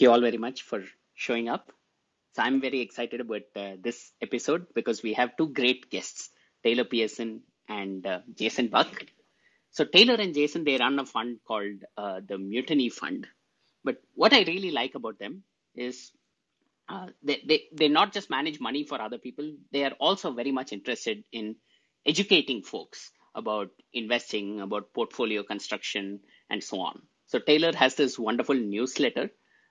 thank you all very much for showing up. So I'm very excited about uh, this episode because we have two great guests, Taylor Pearson and uh, Jason Buck. So Taylor and Jason, they run a fund called uh, the Mutiny Fund. But what I really like about them is uh, they, they, they not just manage money for other people, they are also very much interested in educating folks about investing, about portfolio construction, and so on. So Taylor has this wonderful newsletter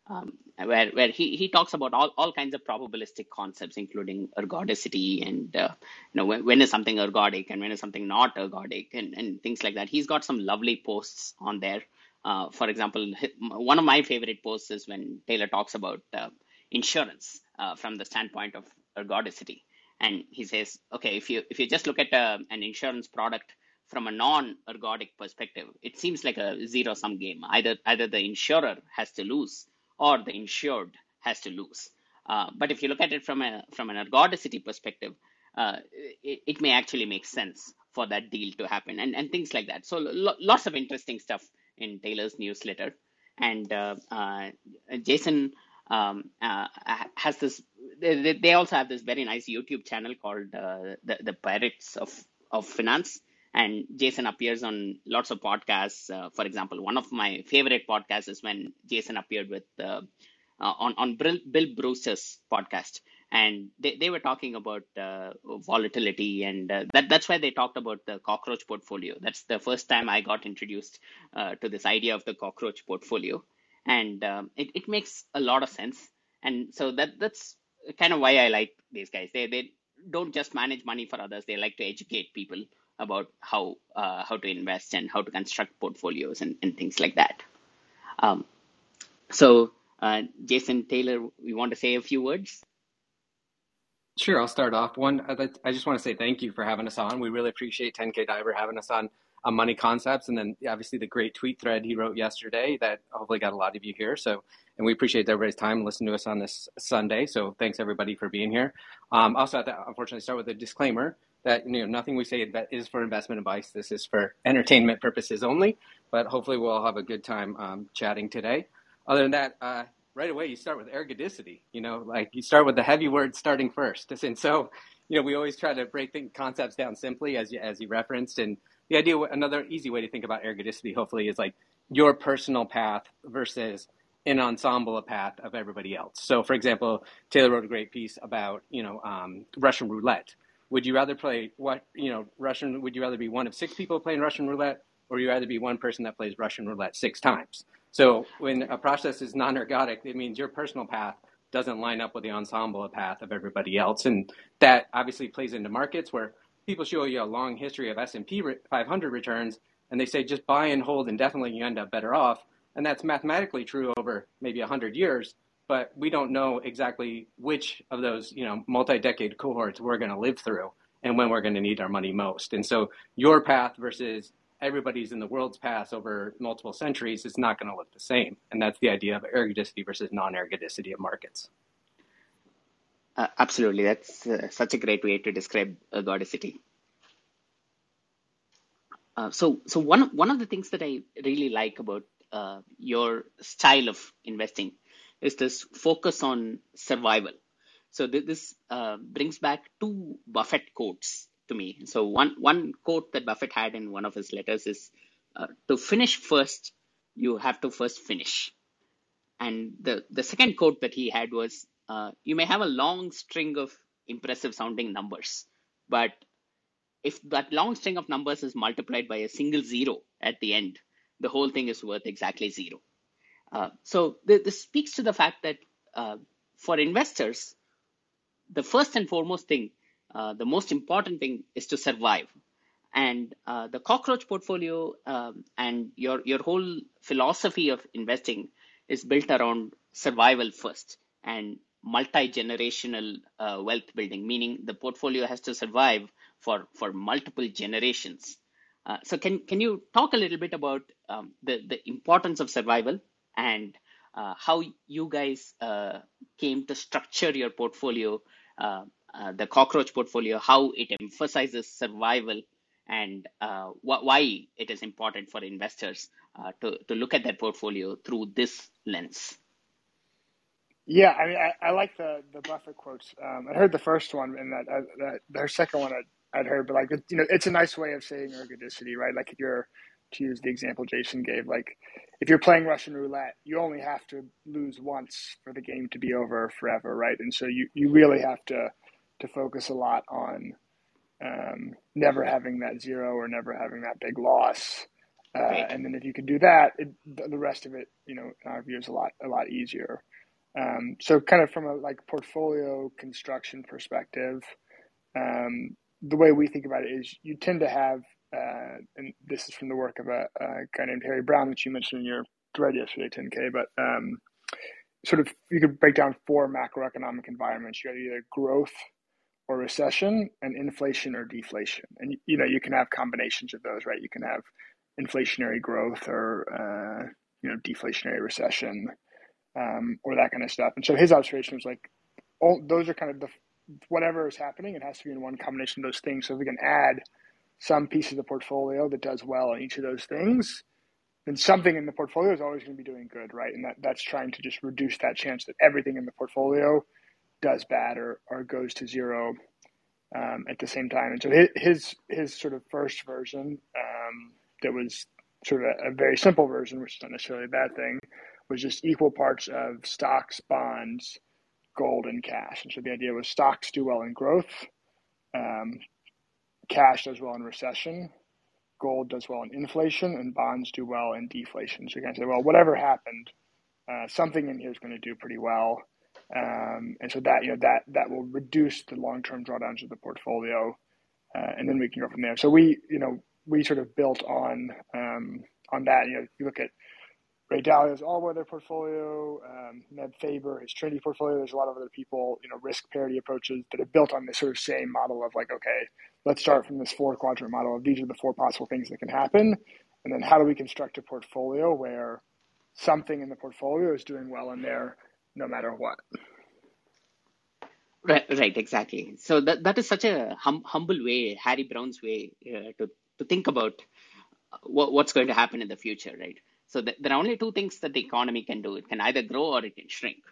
um, where where he, he talks about all, all kinds of probabilistic concepts, including ergodicity and uh, you know when, when is something ergodic and when is something not ergodic and, and things like that. He's got some lovely posts on there. Uh, for example, one of my favorite posts is when Taylor talks about uh, insurance uh, from the standpoint of ergodicity, and he says, okay, if you if you just look at uh, an insurance product from a non-ergodic perspective, it seems like a zero-sum game. Either either the insurer has to lose or the insured has to lose. Uh, but if you look at it from a from an ergodicity perspective, uh, it, it, may actually make sense for that deal to happen and, and things like that. So lo- lots of interesting stuff in Taylor's newsletter. And uh, uh Jason um, uh, has this. They, they also have this very nice YouTube channel called uh, the the Pirates of of Finance and Jason appears on lots of podcasts. Uh, for example, one of my favorite podcasts is when Jason appeared with uh, uh, on on Bill, Brewster's podcast, and they, they were talking about uh, volatility, and uh, that that's why they talked about the cockroach portfolio. That's the first time I got introduced to this idea of the cockroach portfolio, and um, it it makes a lot of sense. And so that that's kind of why I like these guys. They they don't just manage money for others; they like to educate people about how uh, how to invest and how to construct portfolios and, and things like that. Um, so, uh, Jason Taylor, we want to say a few words. Sure, I'll start off. One, I just want to say thank you for having us on. We really appreciate 10K Diver having us on on Money Concepts, and then obviously the great tweet thread he wrote yesterday that hopefully got a lot of you here. So, and we appreciate everybody's time listening to us on this Sunday. So, thanks everybody for being here. Um, also, have to unfortunately start with a disclaimer that you know nothing we say is for investment advice. This is for entertainment purposes only. But hopefully, we'll all have a good time um, chatting today. Other than that, uh, right away you start with ergodicity. You know, like you start with the heavy word starting first. And so, you know, we always try to break the concepts down simply, as you, as you referenced. And the idea, another easy way to think about ergodicity, hopefully, is like your personal path versus an ensemble path of everybody else. So, for example, Taylor wrote a great piece about you know um, Russian roulette would you rather play what you know Russian? Would you rather be one of six people playing Russian roulette, or you rather be one person that plays Russian roulette six times? So when a process is non-ergodic, it means your personal path doesn't line up with the ensemble path of everybody else, and that obviously plays into markets where people show you a long history of S&P 500 returns, and they say just buy and hold indefinitely, you end up better off, and that's mathematically true over maybe 100 years but we don't know exactly which of those you know multi-decade cohorts we're going to live through and when we're going to need our money most. And so your path versus everybody's in the world's path over multiple centuries is not going to look the same. And that's the idea of ergodicity versus non-ergodicity of markets. Uh, absolutely. That's uh, such a great way to describe ergodicity. Uh, so, so one one of the things that I really like about uh, your style of investing is this focus on survival. So th- this uh, brings back two Buffett quotes to me. So one one quote that Buffett had in one of his letters is, uh, "To finish first, you have to first finish." And the the second quote that he had was, uh, "You may have a long string of impressive sounding numbers, but if that long string of numbers is multiplied by a single zero at the end, the whole thing is worth exactly zero." Uh, so th- this speaks to the fact that uh, for investors, the first and foremost thing, uh, the most important thing is to survive. And uh, the cockroach portfolio um, and your your whole philosophy of investing is built around survival first and multi-generational uh, wealth building, meaning the portfolio has to survive for for multiple generations. so can can you talk a little bit about um, the the importance of survival and uh, how you guys uh, came to structure your portfolio, uh, uh the cockroach portfolio, how it emphasizes survival, and uh, wh- why it is important for investors uh, to, to look at their portfolio through this lens. Yeah, I mean, I, I like the the Buffett quotes. Um, I heard the first one, and that, that the second one I'd, I'd heard, but like you know, it's a nice way of saying ergodicity, right? Like if you're to use the example Jason gave, like if you're playing Russian roulette, you only have to lose once for the game to be over forever, right? And so you you really have to to focus a lot on um, never having that zero or never having that big loss. Uh, right. And then if you can do that, it, the rest of it, you know, in our view, is a lot a lot easier. Um, so kind of from a like portfolio construction perspective, um, the way we think about it is you tend to have, uh, and this is from the work of a, a, guy named Harry Browne, which you mentioned in your thread yesterday, 10K, but um, sort of you could break down four macroeconomic environments. You got either growth or recession and inflation or deflation. And, you know, you can have combinations of those, right? You can have inflationary growth or, uh, you know, deflationary recession um, or that kind of stuff. And so his observation was like, all those are kind of the whatever is happening. It has to be in one combination of those things. So if we can add some piece of the portfolio that does well in each of those things, then something in the portfolio is always going to be doing good, right? And that that's trying to just reduce that chance that everything in the portfolio does bad or or goes to zero um, at the same time. And so his his, his sort of first version um, that was sort of a, a very simple version, which is not necessarily a bad thing, was just equal parts of stocks, bonds, gold, and cash. And so the idea was stocks do well in growth, um, cash does well in recession, gold does well in inflation, and bonds do well in deflation. So you can say, well, whatever happened, uh, something in here is going to do pretty well. Um, and so that you know that that will reduce the long term drawdowns of the portfolio, uh, and then we can go from there. So we you know we sort of built on um, on that. You know, you look at Ray Dalio's all-weather portfolio, um, Meb Faber, his Trinity portfolio. There's a lot of other people, you know, risk parity approaches that are built on this sort of same model of like, okay, let's start from this four quadrant model of these are the four possible things that can happen, and then how do we construct a portfolio where something in the portfolio is doing well in there, no matter what. Right, right, exactly. So that that is such a hum, humble way, Harry Browne's way, uh, to to think about what, what's going to happen in the future, right? So th- there are only two things that the economy can do. It can either grow or it can shrink.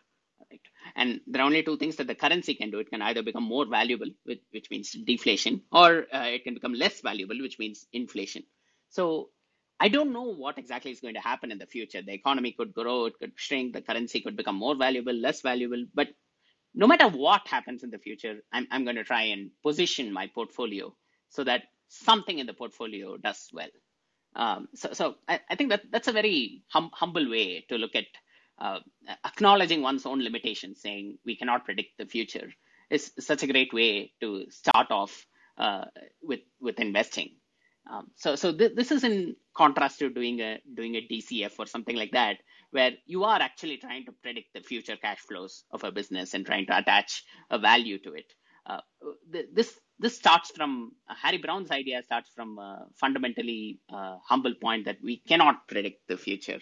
Right? And there are only two things that the currency can do. It can either become more valuable, which, which means deflation, or uh, it can become less valuable, which means inflation. So I don't know what exactly is going to happen in the future. The economy could grow, it could shrink, the currency could become more valuable, less valuable. But no matter what happens in the future, I'm, I'm going to try and position my portfolio so that something in the portfolio does well. Um, so, so I, I, think that that's a very hum, humble way to look at uh, acknowledging one's own limitations, saying we cannot predict the future is such a great way to start off uh, with with investing. Um, so, so th- this is in contrast to doing a doing a DCF or something like that, where you are actually trying to predict the future cash flows of a business and trying to attach a value to it. Uh, th- this this starts from uh, Harry Browne's idea starts from a fundamentally uh, humble point that we cannot predict the future.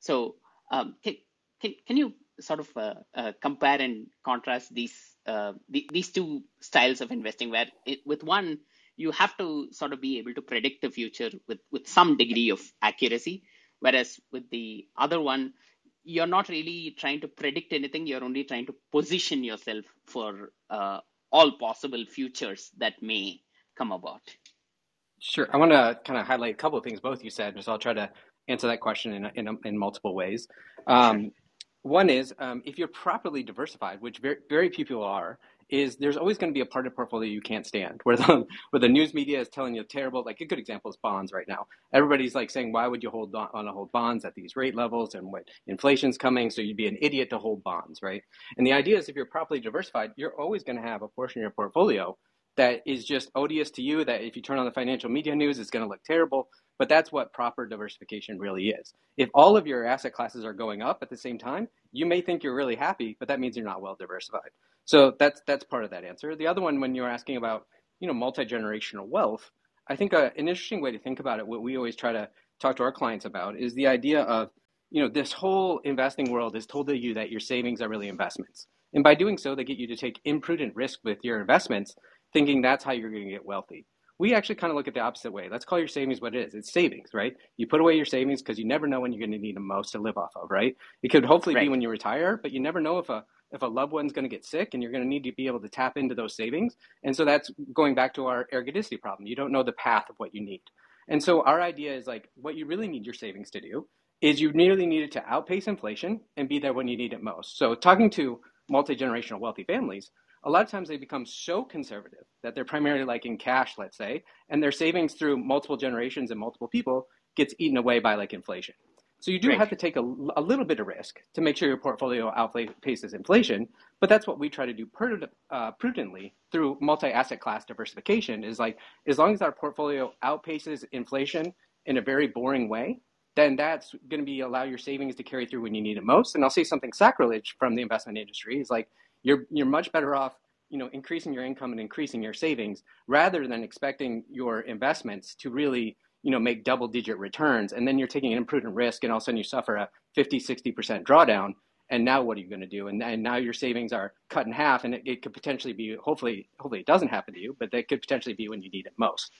So um, can, can, can you sort of uh, uh compare and contrast these uh, the, these two styles of investing where it, with one you have to sort of be able to predict the future with, with some degree of accuracy whereas with the other one you're not really trying to predict anything you're only trying to position yourself for uh, all possible futures that may come about. Sure. I want to kind of highlight a couple of things both you said, so I'll try to answer that question in, in, in multiple ways. Um, sure. One is um, if you're properly diversified, which very, very few people are, is there's always going to be a part of portfolio you can't stand, where the where the news media is telling you terrible. Like a good example is bonds right now. Everybody's like saying, why would you hold on to hold bonds at these rate levels and what inflation's coming? So you'd be an idiot to hold bonds, right? And the idea is if you're properly diversified, you're always going to have a portion of your portfolio that is just odious to you. That if you turn on the financial media news, it's going to look terrible. But that's what proper diversification really is. If all of your asset classes are going up at the same time, you may think you're really happy, but that means you're not well diversified. So that's that's part of that answer. The other one, when you're asking about you know multi generational wealth, I think a, uh, an interesting way to think about it, what we always try to talk to our clients about, is the idea of you know this whole investing world has told to you that your savings are really investments, and by doing so, they get you to take imprudent risk with your investments, thinking that's how you're going to get wealthy. We actually kind of look at the opposite way. Let's call your savings what it is. It's savings, right? You put away your savings because you never know when you're going to need them most to live off of, right? It could hopefully right. be when you retire, but you never know if a if a loved one's going to get sick and you're going to need to be able to tap into those savings. And so that's going back to our ergodicity problem. You don't know the path of what you need. And so our idea is like what you really need your savings to do is you really need it to outpace inflation and be there when you need it most. So talking to multi-generational wealthy families, a lot of times they become so conservative that they're primarily like in cash, let's say, and their savings through multiple generations and multiple people gets eaten away by like inflation. So you do have to take a, a, little bit of risk to make sure your portfolio outpaces inflation, but that's what we try to do uh, prudently through multi-asset class diversification. Is like as long as our portfolio outpaces inflation in a very boring way, then that's going to be allow your savings to carry through when you need it most. And I'll say something sacrilege from the investment industry is like you're you're much better off you know increasing your income and increasing your savings rather than expecting your investments to really you know make double digit returns. And then you're taking an imprudent risk and all of a sudden you suffer a 50 60% drawdown. And now what are you going to do? And, and now your savings are cut in half and it, it could potentially be hopefully hopefully it doesn't happen to you but that could potentially be when you need it most.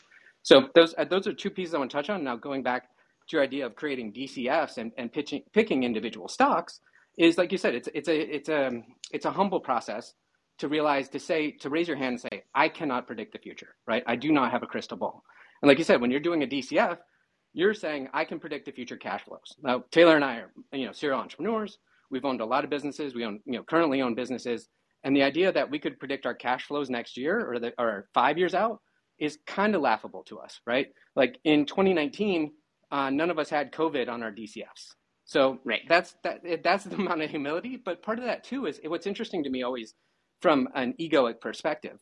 So those uh, those are two pieces i want to touch on. Now going back to your idea of creating dcfs and, and pitching, picking individual stocks is like you said, it's it's a it's a it's a humble process to realize to say to raise your hand and say, I cannot predict the future, right? I do not have a crystal ball. And like you said, when you're doing a DCF, you're saying I can predict the future cash flows. Now Taylor and I are you know serial entrepreneurs. We've owned a lot of businesses. We own you know currently own businesses, and the idea that we could predict our cash flows next year or the, or five years out is kind of laughable to us, right? Like in 2019, uh, none of us had COVID on our DCFs. So right. that's that that's the amount of humility. But part of that too is what's interesting to me always from an egoic perspective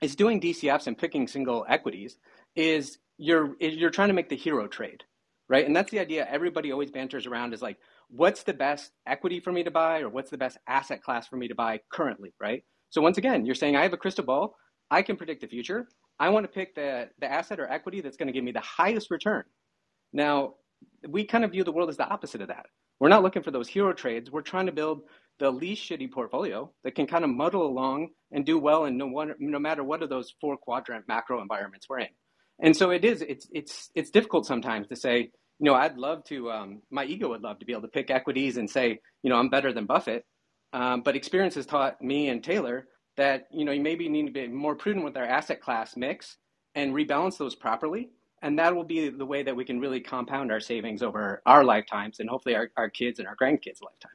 is doing DCFs and picking single equities is you're you're trying to make the hero trade, right? And that's the idea. Everybody always banters around is like, what's the best equity for me to buy, or what's the best asset class for me to buy currently, right? So once again, you're saying I have a crystal ball. I can predict the future. I want to pick the the asset or equity that's going to give me the highest return. Now, we kind of view the world as the opposite of that. We're not looking for those hero trades. We're trying to build the least shitty portfolio that can kind of muddle along and do well in no, one, no matter what of those four quadrant macro environments we're in. And so it is, it's, it's, it's difficult sometimes to say, you know, I'd love to, um, my ego would love to be able to pick equities and say, you know, I'm better than Buffett. Um, but experience has taught me and Taylor that, you know, you maybe need to be more prudent with our asset class mix and rebalance those properly and that will be the way that we can really compound our savings over our lifetimes and hopefully our, our kids and our grandkids lifetime.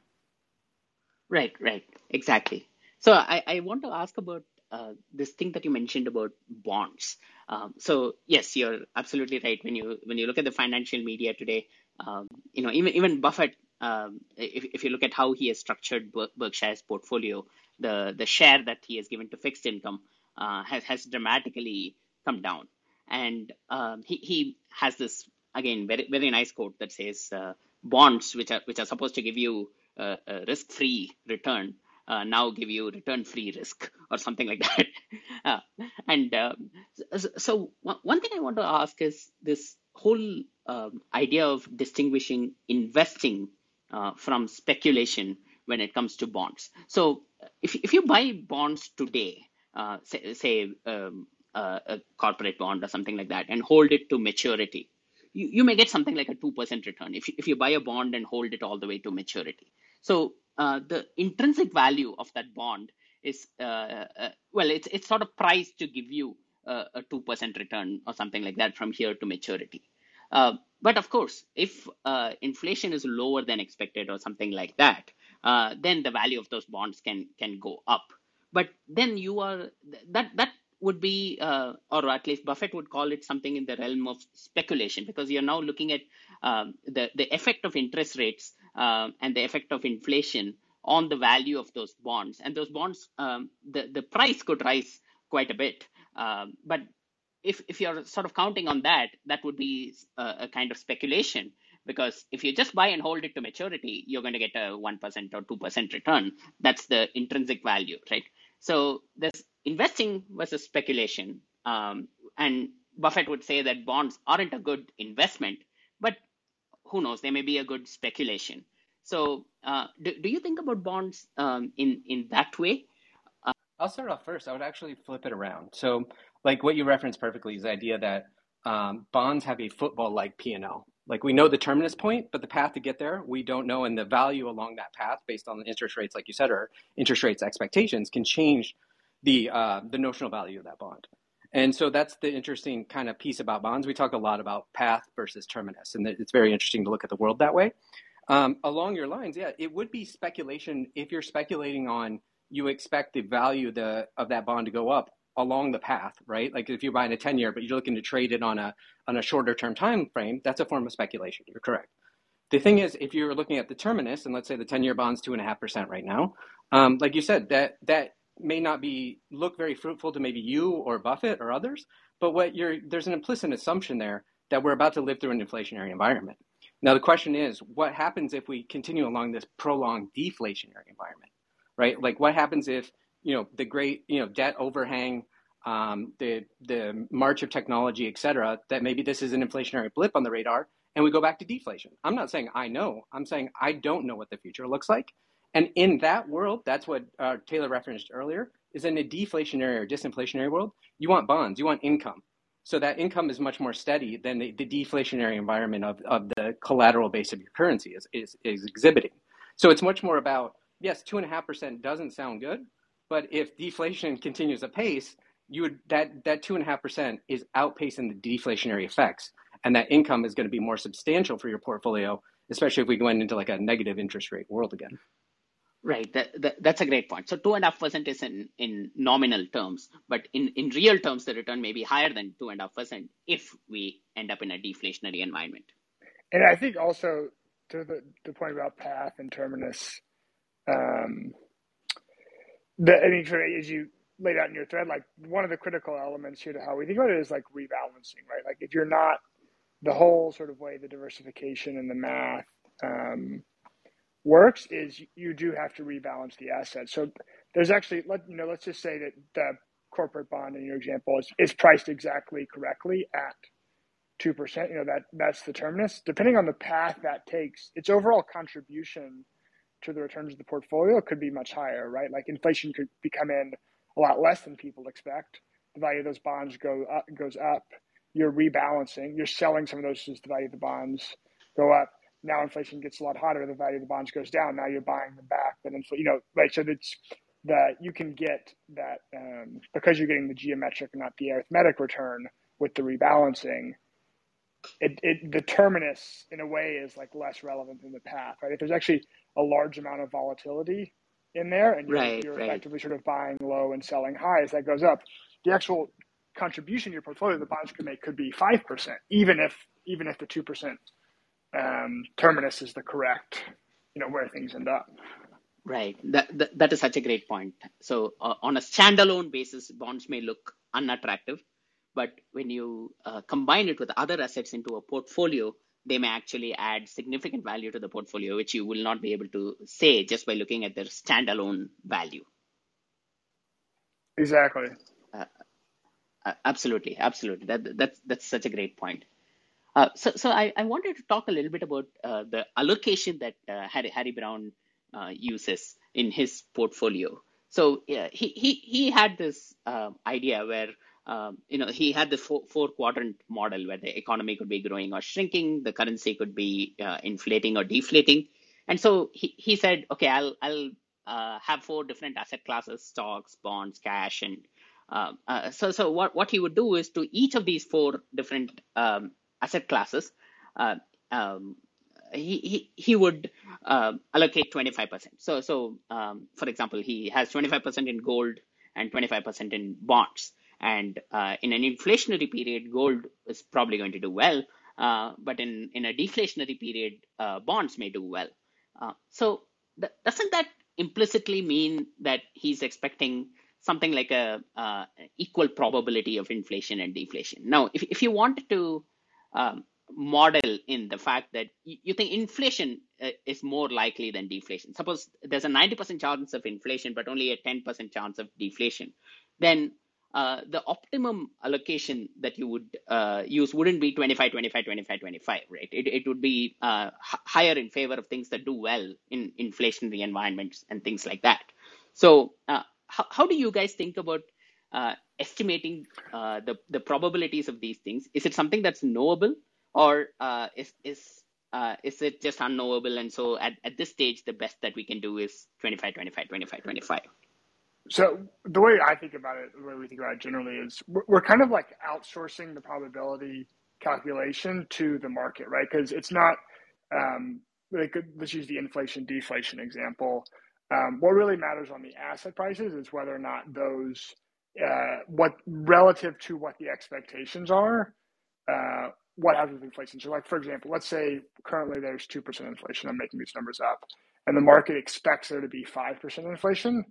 Right right. Exactly. So i, I want to ask about uh, this thing that you mentioned about bonds. Um, so yes you're absolutely right. When you when you look at the financial media today um, you know even even buffett um, if, if you look at how he has structured berkshire's portfolio the the share that he has given to fixed income uh, has, has dramatically come down and um, he he has this again very very nice quote that says uh, bonds which are which are supposed to give you a, a risk free return uh, now give you return free risk or something like that. uh, and um, so, so, one thing I want to ask is this whole um, idea of distinguishing investing uh, from speculation when it comes to bonds. So if if you buy bonds today, uh, say, say um, uh, a corporate bond or something like that and hold it to maturity, you, you may get something like a 2% return if you, if you buy a bond and hold it all the way to maturity. So uh, the intrinsic value of that bond is, uh, uh, well, it's, it's sort of priced to give you a, a 2% return or something like that from here to maturity. Uh, but of course, if uh, inflation is lower than expected or something like that, then the value of those bonds can can go up. But then you are that that would be, uh, or at least Buffett would call it something in the realm of speculation, because you're now looking at um, the the effect of interest rates uh, and the effect of inflation on the value of those bonds, and those bonds, um, the the price could rise quite a bit, um, but if if you're sort of counting on that, that would be a, a kind of speculation because if you just buy and hold it to maturity, you're going to get a 1% or 2% return. That's the intrinsic value, right? So there's investing versus speculation. Um, and Buffett would say that bonds aren't a good investment, but who knows, they may be a good speculation. So, uh, do, do you think about bonds um, in, in that way? Uh, I'll start off first. I would actually flip it around. So, like what you referenced perfectly is the idea that um, bonds have a football like P&L. Like we know the terminus point, but the path to get there, we don't know. And the value along that path based on the interest rates, like you said, or interest rates expectations can change the, uh, the notional value of that bond. And so that's the interesting kind of piece about bonds. We talk a lot about path versus terminus, and it's very interesting to look at the world that way. Um, along your lines, yeah, it would be speculation if you're speculating on you expect the value the, of that bond to go up along the path, right? Like if you're buying a 10 year, but you're looking to trade it on a on a shorter term time frame, that's a form of speculation. You're correct. The thing is, if you're looking at the terminus, and let's say the 10 year bond's two and a half percent right now, um, like you said, that that may not be look very fruitful to maybe you or Buffett or others, but what you're there's an implicit assumption there that we're about to live through an inflationary environment. Now the question is, what happens if we continue along this prolonged deflationary environment, right? Like what happens if you know the great you know debt overhang, um, the the march of technology, et cetera, that maybe this is an inflationary blip on the radar, and we go back to deflation. I'm not saying I know. I'm saying I don't know what the future looks like. And in that world, that's what uh, Taylor referenced earlier, is in a deflationary or disinflationary world, you want bonds, you want income. So that income is much more steady than the, the deflationary environment of, of the collateral base of your currency is, is, is exhibiting. So it's much more about, yes, 2.5% doesn't sound good, but if deflation continues apace, you would that that two and a half percent is outpacing the deflationary effects, and that income is going to be more substantial for your portfolio, especially if we go into like a negative interest rate world again. Right, that, that, that's a great point. So two and a half percent is in, in nominal terms, but in, in real terms, the return may be higher than two and a half percent if we end up in a deflationary environment. And I think also to the, the point about path and terminus, um, the, I mean, as you laid out in your thread, like one of the critical elements here to how we think about it is like rebalancing, right? Like if you're not the whole sort of way the diversification and the math um, works is you do have to rebalance the assets. So there's actually let you know let's just say that the corporate bond in your example is, is priced exactly correctly at two percent. You know that that's the terminus. Depending on the path that takes, its overall contribution to the returns of the portfolio could be much higher, right? Like inflation could be come in a lot less than people expect. The value of those bonds go up, goes up. You're rebalancing. You're selling some of those as the value of the bonds go up now inflation gets a lot hotter, the value of the bonds goes down. Now you're buying them back. Then infl- you know, right? So that's that you can get that um, because you're getting the geometric and not the arithmetic return with the rebalancing. It, it the terminus in a way is like less relevant than the path, right? If there's actually a large amount of volatility in there, and you're, right, you're right. effectively sort of buying low and selling high as that goes up, the actual contribution to your portfolio the bonds could make could be five percent, even if even if the two percent um, terminus is the correct, you know, where things end up. Right. That, that, that is such a great point. So uh, on a standalone basis, bonds may look unattractive, but when you uh, combine it with other assets into a portfolio, they may actually add significant value to the portfolio, which you will not be able to say just by looking at their standalone value. Exactly. Uh, uh absolutely, absolutely. That that's that's such a great point. Uh, so, so I, I, wanted to talk a little bit about uh, the allocation that uh, Harry, Harry, Browne uh, uses in his portfolio. So he, he, he had this uh, idea where um, you know he had the four, four, quadrant model where the economy could be growing or shrinking, the currency could be inflating or deflating, and so he, he said, okay, I'll I'll have four different asset classes: stocks, bonds, cash, and uh, so, so what, what he would do is to each of these four different um, asset classes, uh, um, he, he, he would uh, allocate 25%. So, so um, for example, he has 25% in gold and 25% in bonds. And uh, in an inflationary period, gold is probably going to do well. Uh, but in, in a deflationary period, uh, bonds may do well. Uh, so, th- doesn't that implicitly mean that he's expecting something like a equal probability of inflation and deflation? Now, if, if you wanted to um, model in the fact that you think inflation uh, is more likely than deflation. Suppose there's a 90% chance of inflation, but only a 10% chance of deflation. Then uh, the optimum allocation that you would uh, use wouldn't be 25, 25, 25, 25, right? It, it would be uh, h- higher in favor of things that do well in inflationary environments and things like that. So, uh, how, how do you guys think about uh, estimating uh, the the probabilities of these things? Is it something that's knowable, or uh, is is uh, is it just unknowable? And so at, at this stage, the best that we can do is 25, 25, 25, 25. So the way I think about it, the way we think about it generally is we're, we're kind of like outsourcing the probability calculation to the market, right? Because it's not um, like let's use the inflation deflation example. Um, what really matters on the asset prices is whether or not those uh, what relative to what the expectations are, uh, what happens with inflation. So, like for example, let's say currently there's two percent inflation. I'm making these numbers up, and the market expects there to be five percent inflation,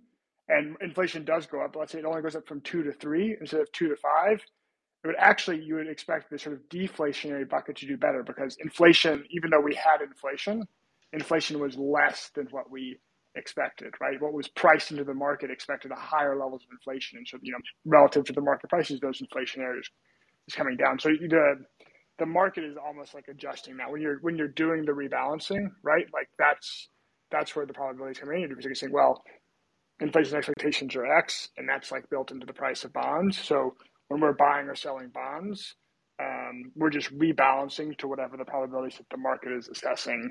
and inflation does go up. Let's say it only goes up from two to three instead of two to five. It would actually you would expect the sort of deflationary bucket to do better because inflation, even though we had inflation, inflation was less than what we expected, right? What was priced into the market expected a higher levels of inflation, and so you know relative to the market prices, those inflation areas is coming down. So the the market is almost like adjusting that when you're when you're doing the rebalancing, right? Like that's that's where the probability is coming in because you're saying, well, inflation expectations are X, and that's like built into the price of bonds. So when we're buying or selling bonds, um, we're just rebalancing to whatever the probabilities that the market is assessing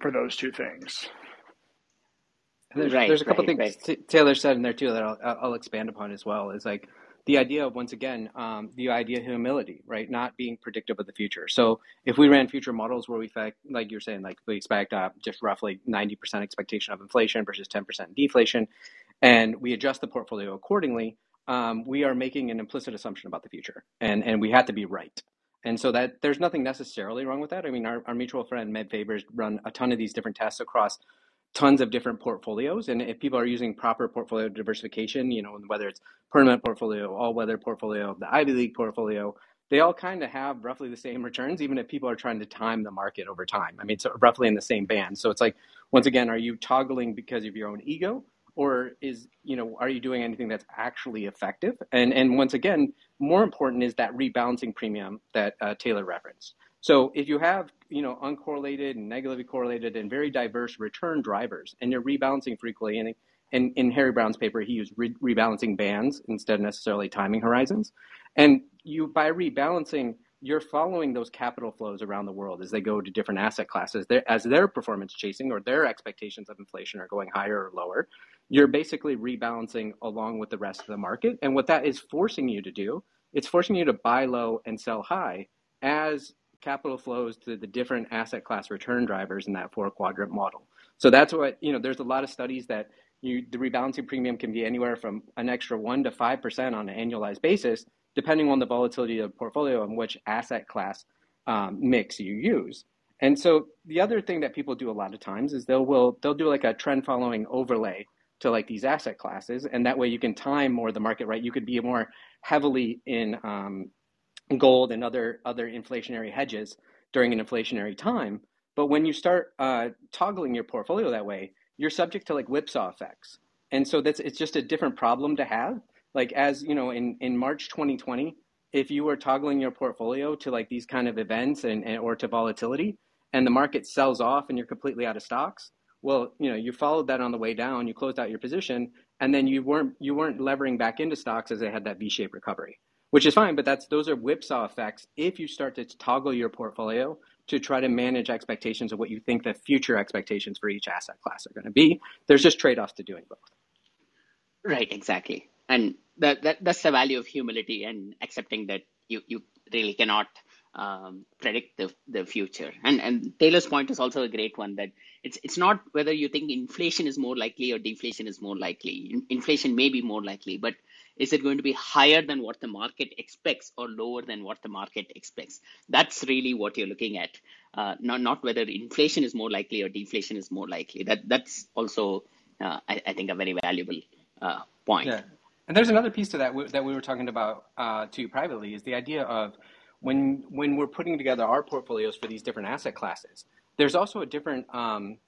for those two things. There's, right, there's a couple right, things right. Taylor said in there too that I'll, I'll expand upon as well. Is like the idea of once again um, the idea of humility right not being predictive of the future so if we ran future models where we expect like you're saying like we expect uh, just roughly 90% expectation of inflation versus 10% deflation and we adjust the portfolio accordingly um, we are making an implicit assumption about the future and and we have to be right and so that there's nothing necessarily wrong with that i mean our, our mutual friend Meb Faber's run a ton of these different tests across tons of different portfolios. And if people are using proper portfolio diversification, you know, whether it's permanent portfolio, all weather portfolio, the Ivy League portfolio, they all kind of have roughly the same returns, even if people are trying to time the market over time. I mean, it's roughly in the same band. So it's like, once again, are you toggling because of your own ego? Or is, you know, are you doing anything that's actually effective? And and once again, more important is that rebalancing premium that uh, Taylor referenced. So if you have, you know, uncorrelated and negatively correlated and very diverse return drivers, and you're rebalancing frequently, and in, Harry Browne's paper, he used re- rebalancing bands instead of necessarily timing horizons. And you, by rebalancing, you're following those capital flows around the world as they go to different asset classes. They're, as their performance chasing or their expectations of inflation are going higher or lower, you're basically rebalancing along with the rest of the market. And what that is forcing you to do, it's forcing you to buy low and sell high as capital flows to the different asset class return drivers in that four quadrant model. So that's what, you know, there's a lot of studies that you, the rebalancing premium can be anywhere from an extra 1% to 5% on an annualized basis, depending on the volatility of the portfolio and which asset class um, mix you use. And so the other thing that people do a lot of times is they'll will they'll do like a trend following overlay to like these asset classes, and that way you can time more the market right. You could be more heavily in um, gold and other other inflationary hedges during an inflationary time. But when you start uh, toggling your portfolio that way, you're subject to like whipsaw effects, and so that's it's just a different problem to have. Like as you know, in in March 2020, if you were toggling your portfolio to like these kind of events and, and or to volatility, and the market sells off and you're completely out of stocks, well, you know, you followed that on the way down, you closed out your position, and then you weren't you weren't levering back into stocks as they had that V-shaped recovery which is fine, but that's those are whipsaw effects if you start to toggle your portfolio to try to manage expectations of what you think the future expectations for each asset class are going to be. There's just trade-offs to doing both. Right, exactly. And that, that that's the value of humility and accepting that you, you really cannot um, predict the, the future. And and Taylor's point is also a great one that it's it's not whether you think inflation is more likely or deflation is more likely. Inflation may be more likely, but is it going to be higher than what the market expects or lower than what the market expects? That's really what you're looking at, uh, not not whether inflation is more likely or deflation is more likely. That that's also, uh, I, I, think, a very valuable uh, point. Yeah. And there's another piece to that w- that we were talking about uh, you privately is the idea of when when we're putting together our portfolios for these different asset classes. There's also a different um,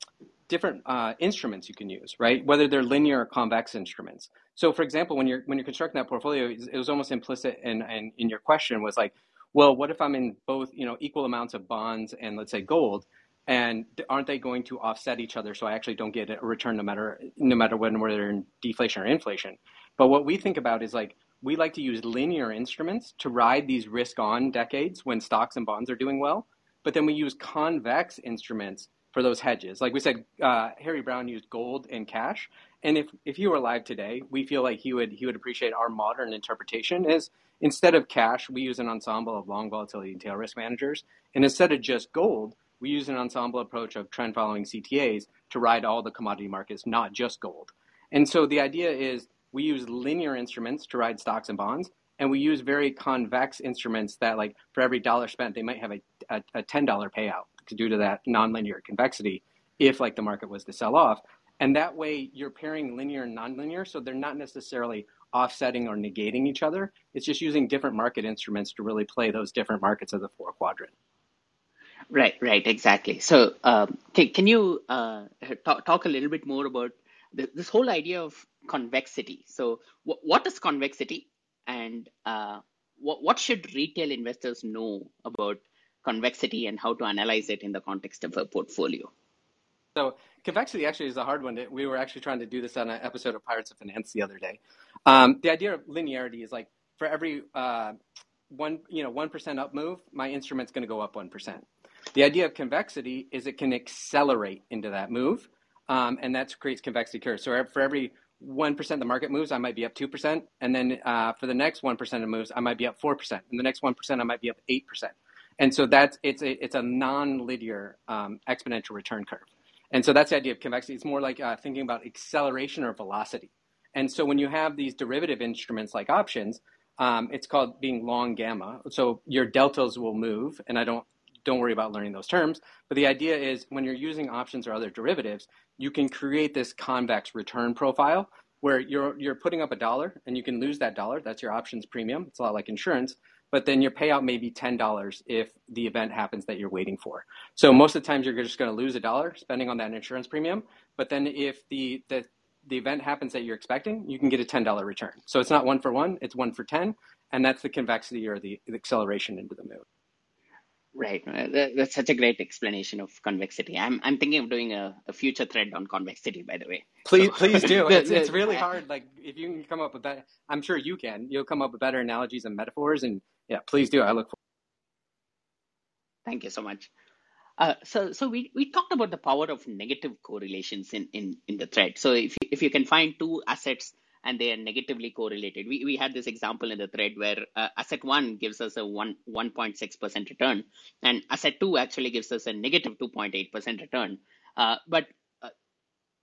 different uh, instruments you can use, right? Whether they're linear or convex instruments. So, for example, when you're when you're constructing that portfolio, it was almost implicit in, in, in your question was like, well, what if I'm in both, you know, equal amounts of bonds and let's say gold, and aren't they going to offset each other? So I actually don't get a return no matter no matter when whether in deflation or inflation. But what we think about is like, we like to use linear instruments to ride these risk on decades when stocks and bonds are doing well. But then we use convex instruments for those hedges. Like we said, uh, Harry Browne used gold and cash. And if, if he were alive today, we feel like he would he would appreciate our modern interpretation is instead of cash, we use an ensemble of long volatility and tail risk managers. And instead of just gold, we use an ensemble approach of trend following CTAs to ride all the commodity markets, not just gold. And so the idea is we use linear instruments to ride stocks and bonds, and we use very convex instruments that, like, for every dollar spent, they might have a, a, a $10 payout due to that nonlinear convexity if, like, the market was to sell off. And that way, you're pairing linear and nonlinear, so they're not necessarily offsetting or negating each other. It's just using different market instruments to really play those different markets of the four quadrant. Right, right, exactly. So, um, can, can you uh, talk, talk a little bit more about this whole idea of convexity? So, what is convexity, and uh, what should retail investors know about convexity and how to analyze it in the context of a portfolio? So, convexity actually is a hard one. We were actually trying to do this on an episode of Pirates of Finance the other day. Um, the idea of linearity is like for every uh, one, you know, one percent up move, my instrument's going to go up one percent. The idea of convexity is it can accelerate into that move, um, and that creates convexity curves. So for every 1% the market moves, I might be up 2%. And then uh, for the next 1% of moves, I might be up 4%. And the next 1%, I might be up 8%. And so that's, it's a, it's a non-linear um, exponential return curve. And so that's the idea of convexity. It's more like uh, thinking about acceleration or velocity. And so when you have these derivative instruments like options, um, it's called being long gamma. So your deltas will move, and I don't don't worry about learning those terms. But the idea is when you're using options or other derivatives, you can create this convex return profile where you're you're putting up a dollar and you can lose that dollar. That's your options premium. It's a lot like insurance. But then your payout may be ten dollars if the event happens that you're waiting for. So most of the times you're just going to lose a dollar spending on that insurance premium. But then if the the the event happens that you're expecting, you can get a ten dollar return. So it's not one for one; it's one for ten, and that's the convexity or the, the acceleration into the move. Right. That's such a great explanation of convexity. I'm I'm thinking of doing a, a future thread on convexity, by the way. Please, so, please do. It's, it's really hard. Like if you can come up with that, I'm sure you can. You'll come up with better analogies and metaphors, and yeah, please do. I look forward. Thank you so much. Uh, so, so we, we talked about the power of negative correlations in, in, in the thread. So if, if you can find two assets and they are negatively correlated. We, we had this example in the thread where uh, asset one gives us a 1, 1.6% return, and asset two actually gives us a negative 2.8% return. Uh, but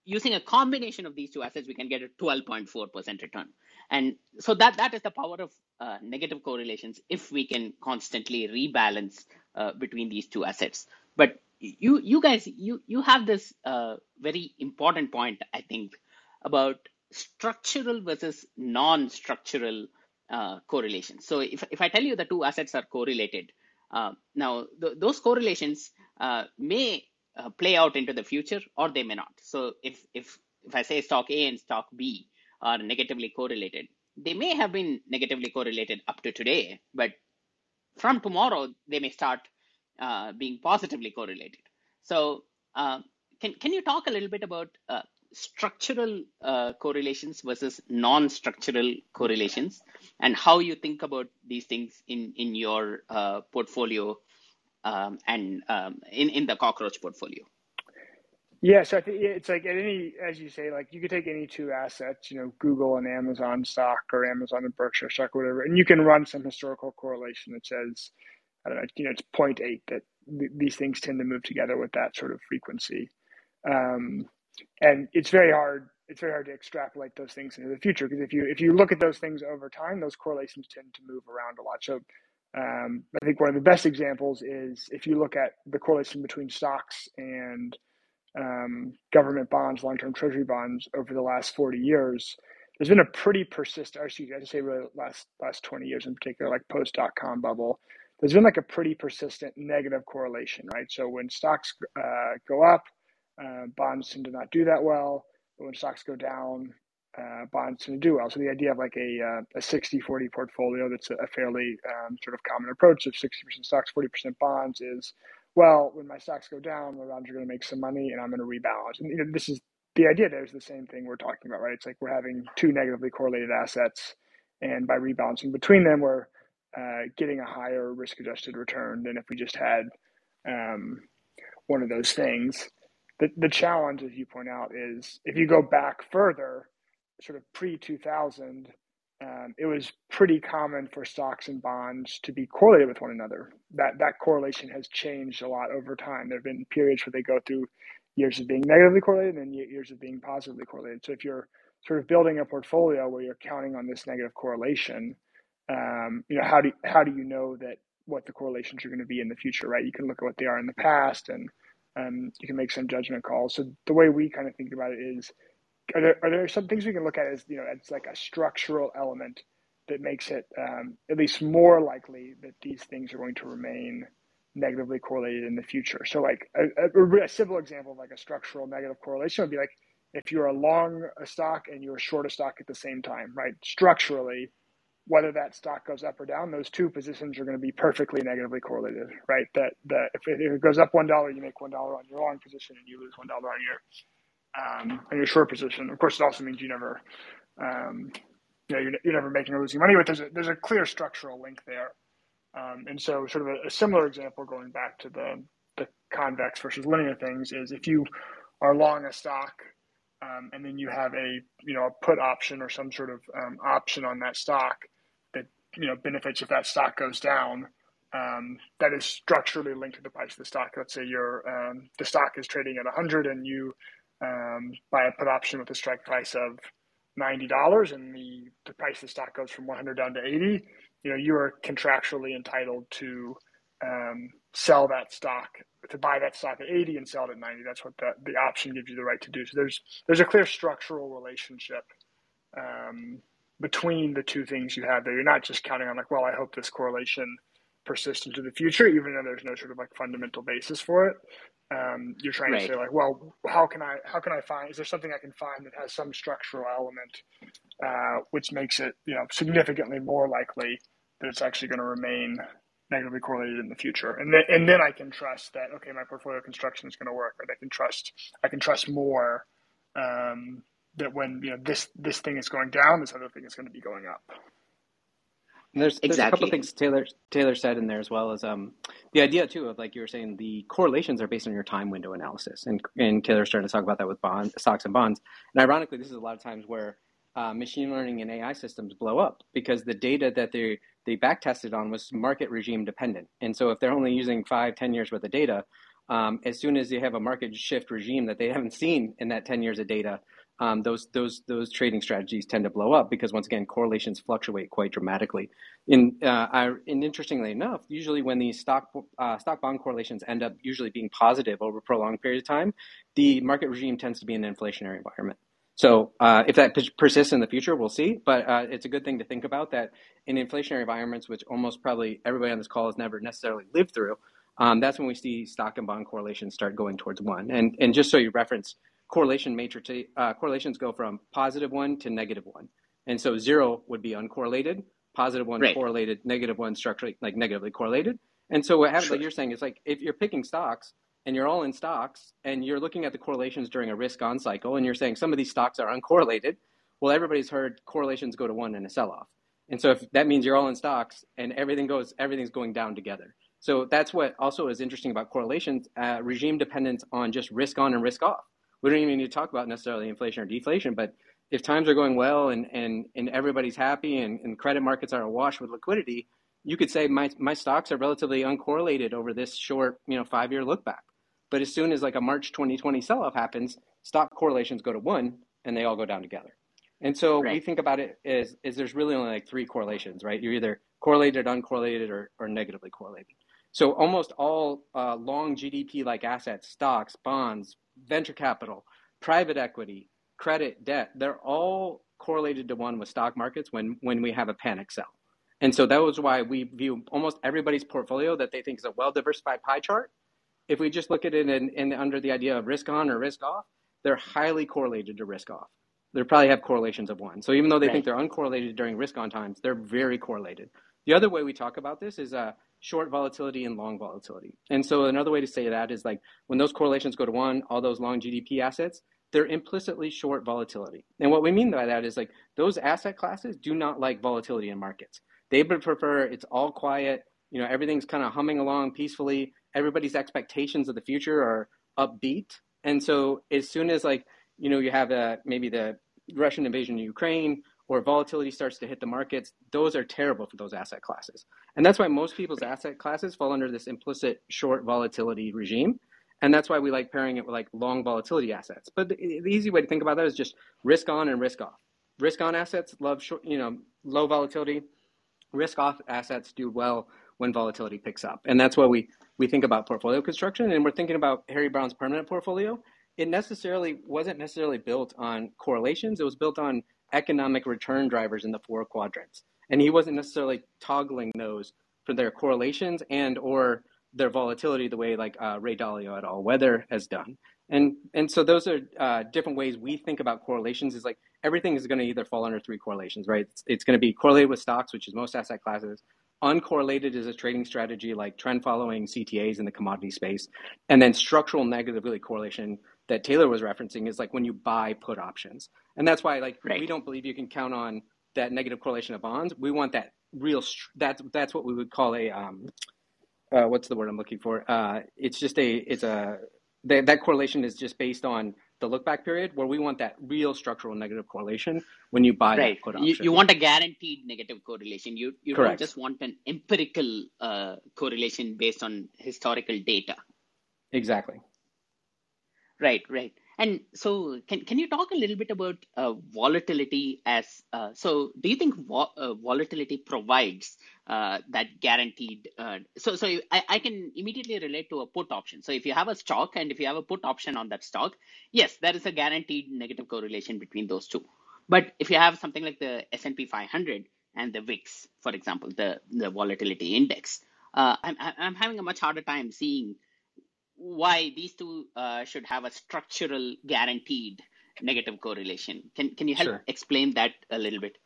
using a combination of these two assets, we can get a 12.4% return. And so that, that is the power of uh, negative correlations if we can constantly rebalance uh, between these two assets. But you, you guys, you, you have this uh, very important point, I think, about structural versus non-structural uh, correlations. So if, if I tell you the two assets are correlated, uh, now th- those correlations uh, may uh, play out into the future or they may not. So if, if, if I say stock A and stock B are negatively correlated, they may have been negatively correlated up to today, but from tomorrow they may start uh, being positively correlated. So uh, can, can you talk a little bit about structural uh, correlations versus non-structural correlations and how you think about these things in in your uh, portfolio um, and um, in in the cockroach portfolio? Yeah so i think it's like at any as you say like you could take any two assets you know google and amazon stock or amazon and berkshire stock or whatever and you can run some historical correlation that says i don't know you know it's 0.8 that th- these things tend to move together with that sort of frequency. Um, and it's very hard it's very hard to extrapolate those things into the future because if you if you look at those things over time those correlations tend to move around a lot. So um, i think one of the best examples is if you look at the correlation between stocks and um, government bonds long-term treasury bonds over the last 40 years there's been a pretty persistent excuse me i should say really last last 20 years in particular like post dot-com bubble there's been like a pretty persistent negative correlation right? So when stocks uh, go up uh, bonds tend to not do that well, but when stocks go down, uh, bonds to do well. So the idea of like a, uh, a 60 40 portfolio that's a, fairly um, sort of common approach of 60% stocks, 40% bonds is well, when my stocks go down, my bonds are going to make some money and I'm going to rebalance. And you know, this is the idea there is the same thing we're talking about, right? It's like we're having two negatively correlated assets and by rebalancing between them, we're uh, getting a higher risk adjusted return than if we just had um, one of those things. The, the challenge, as you point out, is if you go back further, sort of pre 2000, um, it was pretty common for stocks and bonds to be correlated with one another. That that correlation has changed a lot over time. There have been periods where they go through years of being negatively correlated and years of being positively correlated. So if you're sort of building a portfolio where you're counting on this negative correlation, um, you know how do how do you know that what the correlations are going to be in the future, right? You can look at what they are in the past and um, you can make some judgment calls. So the way we kind of think about it is are there are there some things we can look at as you know it's like a structural element that makes it um, at least more likely that these things are going to remain negatively correlated in the future. So like a, a, a simple example of like a structural negative correlation would be like if you're a long a stock and you're short a stock at the same time, right? Structurally, whether that stock goes up or down, those two positions are going to be perfectly negatively correlated, right? That that if it, if it goes up one dollar, you make one dollar on your long position, and you lose one dollar on your um, in your short position. Of course, it also means you never, um, you know, you're, you're, never making or losing money, but there's a, there's a clear structural link there. Um, and so, sort of a, a, similar example going back to the the convex versus linear things is if you are long a stock um, and then you have a you know a put option or some sort of um, option on that stock that you know benefits if that stock goes down. Um, that is structurally linked to the price of the stock. Let's say your um, the stock is trading at 100 and you um, buy a put option with a strike price of ninety dollars, and the the price of the stock goes from one hundred down to eighty. You know, you are contractually entitled to um, sell that stock to buy that stock at 80 and sell it at 90 that's what the, the option gives you the right to do so there's there's a clear structural relationship um, between the two things you have there you're not just counting on like well i hope this correlation persists into the future even though there's no sort of like fundamental basis for it um, you're trying right. to say like, well, how can I how can I find? Is there something I can find that has some structural element, uh, which makes it you know significantly more likely that it's actually going to remain negatively correlated in the future, and then and then I can trust that okay, my portfolio construction is going to work, or I can trust I can trust more um, that when you know this this thing is going down, this other thing is going to be going up. There's, there's exactly. a couple things Taylor Taylor said in there as well as um, the idea too of like you were saying the correlations are based on your time window analysis. And and Taylor started to talk about that with bond stocks and bonds. And ironically this is a lot of times where uh, machine learning and AI systems blow up because the data that they they back tested on was market regime dependent. And so if they're only using five ten years worth of data um, as soon as you have a market shift regime that they haven't seen in that 10 years of data um, those those those trading strategies tend to blow up because once again correlations fluctuate quite dramatically. In uh, I, and interestingly enough, usually when these stock uh, stock bond correlations end up usually being positive over a prolonged period of time, the market regime tends to be an inflationary environment. So uh, if that persists in the future, we'll see. But uh, it's a good thing to think about that in inflationary environments, which almost probably everybody on this call has never necessarily lived through. Um, that's when we see stock and bond correlations start going towards one. And and just so you reference correlation matrix uh, correlations go from positive one to negative one, and so zero would be uncorrelated, positive one right. correlated, negative one structurally like negatively correlated. And so what happens, sure. like you're saying, is like if you're picking stocks and you're all in stocks and you're looking at the correlations during a risk on cycle and you're saying some of these stocks are uncorrelated, well, everybody's heard correlations go to one in a sell off. And so if that means you're all in stocks and everything goes, everything's going down together. So that's what also is interesting about correlations, uh, regime dependence on just risk on and risk off we don't even need to talk about necessarily inflation or deflation, but if times are going well and, and, and everybody's happy and, and credit markets are awash with liquidity, you could say my, my stocks are relatively uncorrelated over this short, you know, five year look back. But as soon as like a March 2020 sell off happens, stock correlations go to one and they all go down together. And so right. we think about it as, is there's really only like three correlations, right? You're either correlated, uncorrelated, or, or negatively correlated. So almost all uh, long GDP like assets, stocks, bonds, venture capital, private equity, credit, debt, they're all correlated to one with stock markets when, when we have a panic sell. And so that was why we view almost everybody's portfolio that they think is a well diversified pie chart. If we just look at it in, in, under the idea of risk on or risk off, they're highly correlated to risk off. They probably have correlations of one. So even though they right. think they're uncorrelated during risk on times, they're very correlated. The other way we talk about this is uh, short volatility and long volatility. And so another way to say that is like when those correlations go to one, all those long GDP assets, they're implicitly short volatility. And what we mean by that is like those asset classes do not like volatility in markets. They would prefer it's all quiet, you know, everything's kind of humming along peacefully. Everybody's expectations of the future are upbeat. And so as soon as like, you know, you have a, maybe the Russian invasion of Ukraine or volatility starts to hit the markets, those are terrible for those asset classes. And that's why most people's asset classes fall under this implicit short volatility regime. And that's why we like pairing it with like long volatility assets. But the, the easy way to think about that is just risk on and risk off. Risk on assets love short, you know, low volatility. Risk off assets do well when volatility picks up. And that's why we we think about portfolio construction and we're thinking about Harry Browne's permanent portfolio. It necessarily wasn't necessarily built on correlations. It was built on economic return drivers in the four quadrants. And he wasn't necessarily toggling those for their correlations and or their volatility the way like uh, Ray Dalio at All Weather has done. And and so those are uh, different ways we think about correlations. Is like everything is going to either fall under three correlations, right? It's, it's going to be correlated with stocks, which is most asset classes. Uncorrelated is a trading strategy like trend following CTAs in the commodity space, and then structural negatively correlation that Taylor was referencing is like when you buy put options, and that's why like right. we don't believe you can count on that negative correlation of bonds. We want that real. That's that's what we would call a um, uh, what's the word I'm looking for? Uh, it's just a it's a that, that correlation is just based on the look back period where we want that real structural negative correlation when you buy right. that put option. You, you want a guaranteed negative correlation. You you Correct. don't just want an empirical uh, correlation based on historical data. Exactly. Right, right. And so, can can you talk a little bit about uh, volatility as uh, so? Do you think vo- uh, volatility provides uh, that guaranteed? Uh, so, so I, I can immediately relate to a put option. So, if you have a stock and if you have a put option on that stock, yes, there is a guaranteed negative correlation between those two. But if you have something like the S and P 500 and the VIX, for example, the the volatility index, uh, I'm I'm having a much harder time seeing why these two uh, should have a structural guaranteed negative correlation. Can can you help sure. explain that a little bit?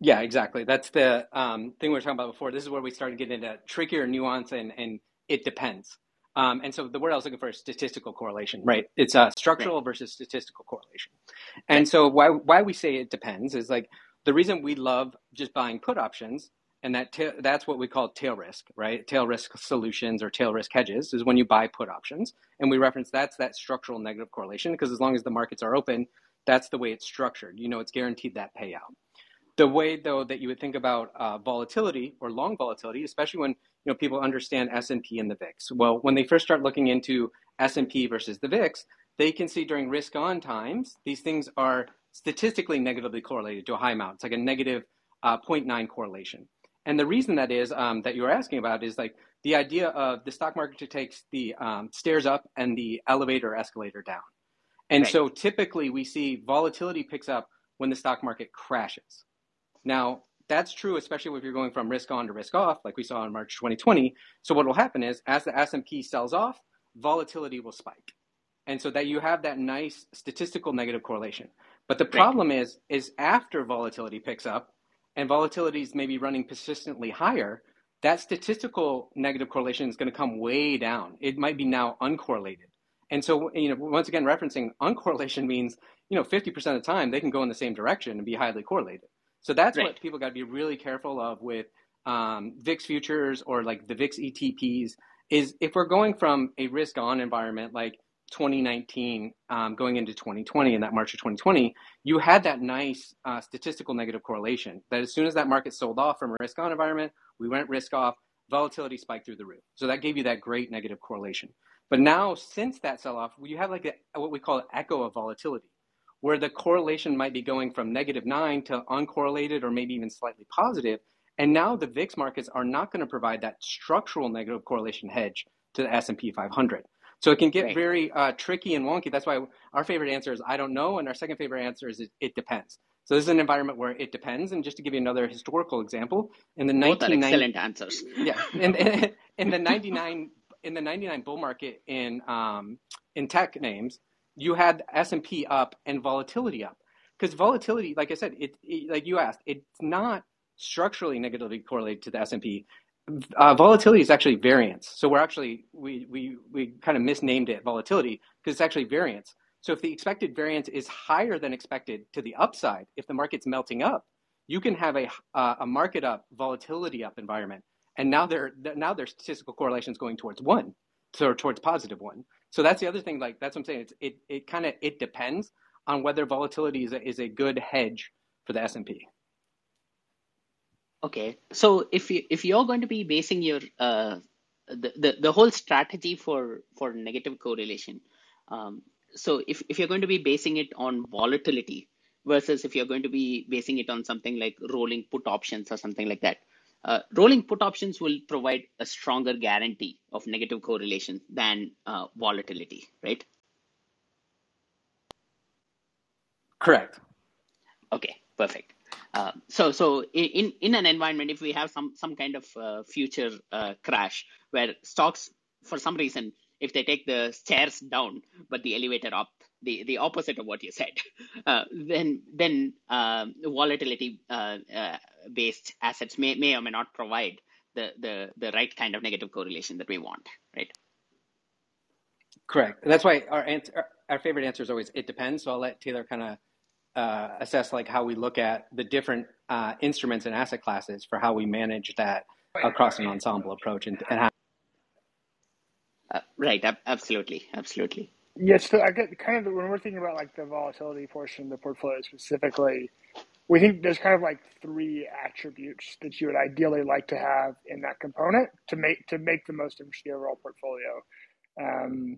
Yeah, exactly. That's the um, thing we were talking about before. This is where we started getting into trickier nuance and, and it depends. Um, and so the word I was looking for is statistical correlation, right? It's a structural right. versus statistical correlation. And right. so why why we say it depends is like the reason we love just buying put options and that ta- that's what we call tail risk, right? Tail risk solutions or tail risk hedges is when you buy put options, and we reference that's that structural negative correlation because as long as the markets are open, that's the way it's structured. You know, it's guaranteed that payout. The way though that you would think about uh, volatility or long volatility, especially when you know people understand S and P and the VIX. Well, when they first start looking into S and P versus the VIX, they can see during risk on times these things are statistically negatively correlated to a high amount. It's like a negative uh, 0.9 correlation. And the reason that is um, that you were asking about is like the idea of the stock market takes the um, stairs up and the elevator escalator down. And right. so typically we see volatility picks up when the stock market crashes. Now, that's true, especially if you're going from risk on to risk off, like we saw in March 2020. So what will happen is, as the S&P sells off, volatility will spike, and so that you have that nice statistical negative correlation. But the problem right. is, is after volatility picks up, and volatility is maybe running persistently higher, that statistical negative correlation is going to come way down. It might be now uncorrelated. And so, you know, once again, referencing uncorrelation means, you know, 50% of the time they can go in the same direction and be highly correlated. So that's right. what people got to be really careful of with um, VIX futures or like the VIX ETPs is if we're going from a risk on environment like 2019 um, going into 2020 in that March of 2020, you had that nice uh, statistical negative correlation that as soon as that market sold off from a risk on environment, we went risk off, volatility spiked through the roof. So that gave you that great negative correlation. But now, since that sell off, you have like a, what we call an echo of volatility, where the correlation might be going from negative nine to uncorrelated or maybe even slightly positive. And now the VIX markets are not going to provide that structural negative correlation hedge to the S&P 500. So it can get very uh, tricky and wonky. That's why our favorite answer is I don't know, and our second favorite answer is it, it, depends. So this is an environment where it depends. And just to give you another historical example, in the 1990 excellent answers. Yeah, in, in, in, the 99 in the 99 bull market in um, in tech names, you had S and P up and volatility up because volatility, like I said, it, it like you asked, it's not structurally negatively correlated to the S and P uh, volatility is actually variance. So we're actually we we we kind of misnamed it volatility because it's actually variance. So if the expected variance is higher than expected to the upside, if the market's melting up, you can have a, uh, a market up, volatility up environment. And now there now their statistical correlations going towards one, so towards positive one. So that's the other thing. Like that's what I'm saying. It's, it it kind of it depends on whether volatility is a, is a good hedge for the S and P. Okay, so if you if you're going to be basing your uh, the, the the whole strategy for for negative correlation, um, so if if you're going to be basing it on volatility versus if you're going to be basing it on something like rolling put options or something like that, uh, rolling put options will provide a stronger guarantee of negative correlation than uh, volatility, right? Correct. Okay, perfect. Uh, so, so in in an environment, if we have some some kind of uh, future uh, crash where stocks, for some reason, if they take the stairs down but the elevator up, the the opposite of what you said, uh, then then um, volatility uh, based assets may may or may not provide the the the right kind of negative correlation that we want, right? Correct. That's why our answer, our favorite answer is always it depends. So I'll let Taylor kind of uh, assess like how we look at the different uh, instruments and asset classes for how we manage that across an ensemble approach and, and how. Uh, right. Absolutely. Absolutely. Yes. So I get kind of when we're thinking about like the volatility portion of the portfolio specifically, we think there's kind of like three attributes that you would ideally like to have in that component to make to make the most of the overall portfolio. Um,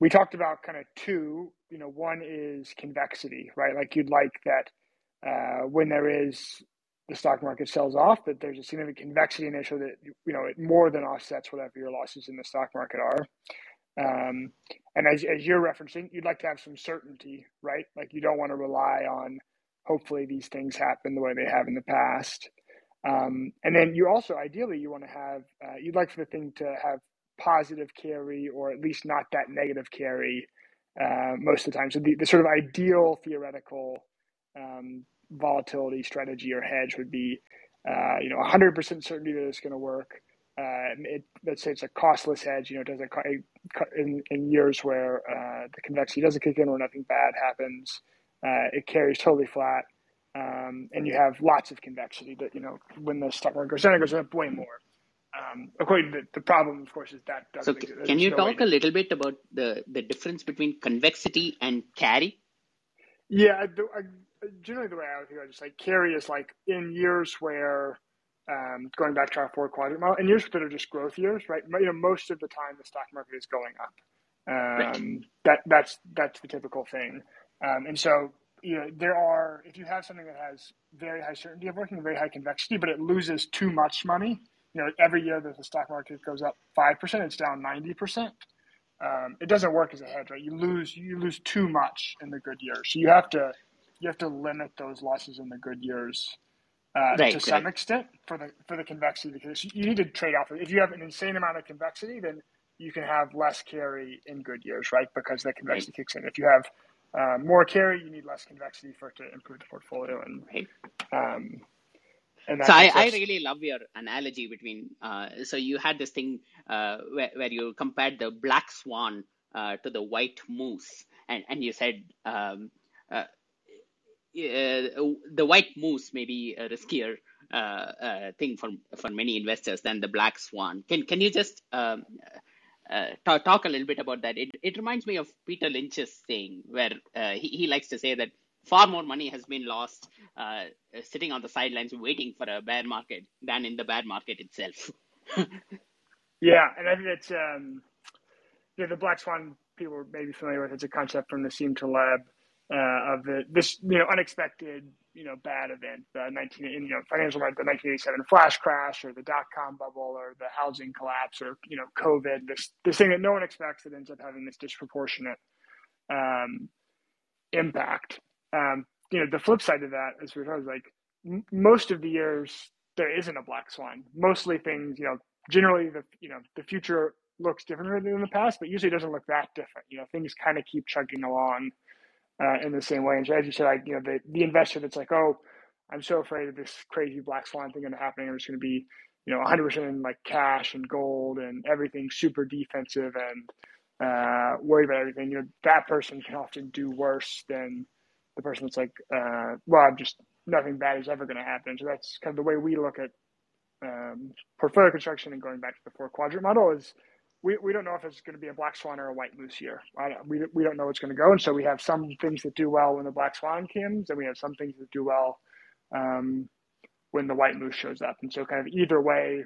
we talked about kind of two. You know, one is convexity, right? Like you'd like that uh, when there is the stock market sells off, that there's a significant convexity in that you know it more than offsets whatever your losses in the stock market are. Um, and as, as you're referencing, you'd like to have some certainty, right? Like you don't want to rely on hopefully these things happen the way they have in the past. Um, and then you also ideally you want to have uh, you'd like for the thing to have positive carry or at least not that negative carry uh, most of the time. So the, the sort of ideal theoretical um, volatility strategy or hedge would be, uh, you know, 100% certainty that it's going to work. Uh, it, let's say it's a costless hedge. You know, it doesn't in, in years where uh, the convexity doesn't kick in or nothing bad happens. Uh, it carries totally flat, um, and you have lots of convexity. That you know, when the stock market goes down, it goes up way more. Um, according to the problem, of course, is that So, can you no talk a little bit about the, the difference between convexity and carry? Yeah, the, I, generally the way I would think about it is like carry is like in years where, um, going back to our four quadrant model, in years that are just growth years, right? You know, most of the time the stock market is going up. Um, right. That that's that's the typical thing, um, and so you know there are if you have something that has very high certainty of working, very high convexity, but it loses too much money you know, every year that the stock market goes up five percent, it's down ninety percent. Um, it doesn't work as a hedge, right? You lose you lose too much in the good years, so you have to you have to limit those losses in the good years uh, right, to some right. extent for the for the convexity because you need to trade off. If you have an insane amount of convexity, then you can have less carry in good years, right? Because the convexity right. kicks in. If you have uh, more carry, you need less convexity for it to improve the portfolio. And um, so I, I really love your analogy between uh, so you had this thing uh, where, where you compared the black swan uh, to the white moose. And, and you said um, uh, uh, the white moose may be a riskier uh, thing for for many investors than the black swan. Can can you just um, talk, talk a little bit about that? It, it reminds me of Peter Lynch's saying where he, he likes to say that far more money has been lost uh, sitting on the sidelines waiting for a bear market than in the bear market itself. yeah, and I think it's um, yeah, the black swan people may be familiar with. It's a concept from the Nassim Taleb uh, of the this you know unexpected you know bad event, the nineteen you know financial the nineteen eighty seven flash crash or the dot com bubble or the housing collapse or you know COVID. This this thing that no one expects that ends up having this disproportionate um, impact. Um, you know, the flip side of that, as we talking, like m- most of the years there isn't a black swan. Mostly things, you know, generally the you know the future looks different than the past, but usually it doesn't look that different. You know, things kind of keep chugging along uh, in the same way. And so as you said, like you know, the the investor that's like, oh, I'm so afraid of this crazy black swan thing going to happen. I'm just going to be, you know, 100% in like cash and gold and everything super defensive and uh, worried about everything, you know, that person can often do worse than the person that's like, uh, well, I'm just nothing bad is ever going to happen. So that's kind of the way we look at um, portfolio construction and going back to the four quadrant model is we, we don't know if it's going to be a black swan or a white moose year. we, we don't know what's going to go. And so we have some things that do well when the black swan comes and we have some things that do well um, when the white moose shows up. And so kind of either way,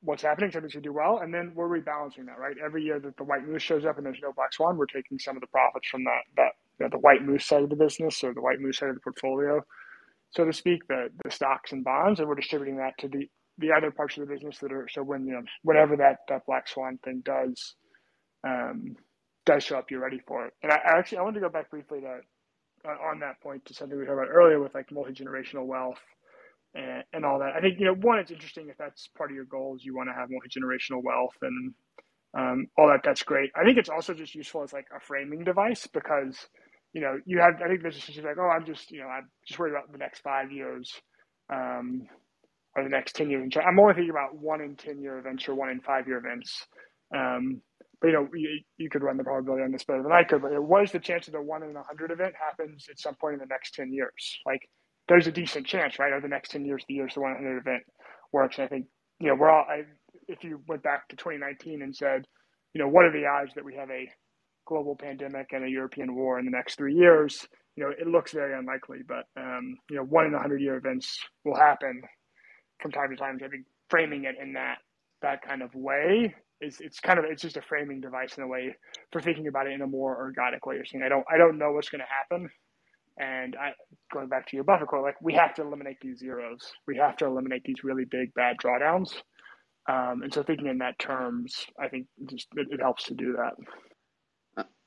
what's happening, something should do well. And then we're rebalancing that, right? Every year that the white moose shows up and there's no black swan, we're taking some of the profits from that, that you know, the white moose side of the business or the white moose side of the portfolio, so to speak, the, the stocks and bonds, and we're distributing that to the, the other parts of the business that are, so when, you know, whatever that, that black swan thing does, um, does show up, you're ready for it. And I, I actually, I wanted to go back briefly to, uh, on that point to something we talked about earlier with like multi-generational wealth and, and all that. I think, you know, one, it's interesting if that's part of your goals, you want to have multi-generational wealth and um, all that. That's great. I think it's also just useful as like a framing device because, you know, you have, I think there's just like, oh, I'm just, you know, I'm just worried about the next five years um, or the next 10 years. I'm only thinking about one in 10 year events or one in five year events. Um, but, you know, you, you, could run the probability on this better than I could, but what is the chance that the one in a hundred event happens at some point in the next 10 years? Like, there's a decent chance, right? Over the next 10 years, the years the 100 event works. And I think, you know, we're all, I, if you went back to 2019 and said, you know, what are the odds that we have a global pandemic and a European war in the next three years? You know, it looks very unlikely, but, um, you know, one in a hundred year events will happen from time to time. So I think framing it in that, that kind of way is, it's kind of, it's just a framing device in a way for thinking about it in a more organic way. You're saying, I don't, I don't know what's going to happen and I, going back to your Buffett quote, like we have to eliminate these zeros. We have to eliminate these really big bad drawdowns. Um, and so thinking in that terms, I think just it, it helps to do that.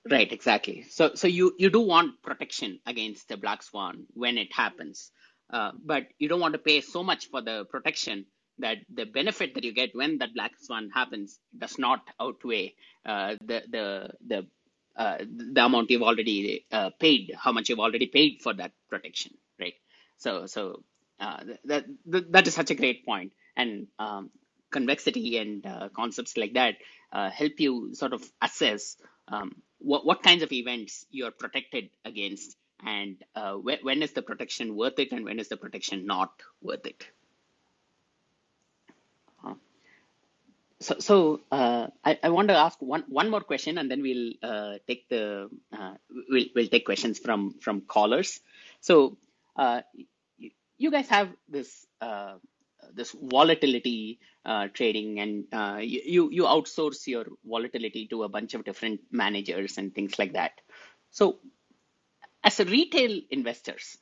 Right, exactly. So, so you, you do want protection against the black swan when it happens, uh, but you don't want to pay so much for the protection that the benefit that you get when that black swan happens does not outweigh uh, the the the uh, the amount you've already uh, paid, how much you've already paid for that protection, right? So, so uh, that, that that is such a great point, and um, convexity and uh, concepts like that uh, help you sort of assess um, what what kinds of events you're protected against, and wh- when is the protection worth it, and when is the protection not worth it. so, so uh, I, I want to ask one, one more question, and then we'll uh, take the uh, we'll, we'll take questions from from callers. So, uh, you, you, guys have this uh, this volatility uh, trading, and you you outsource your volatility to a bunch of different managers and things like that. So, as a retail investors,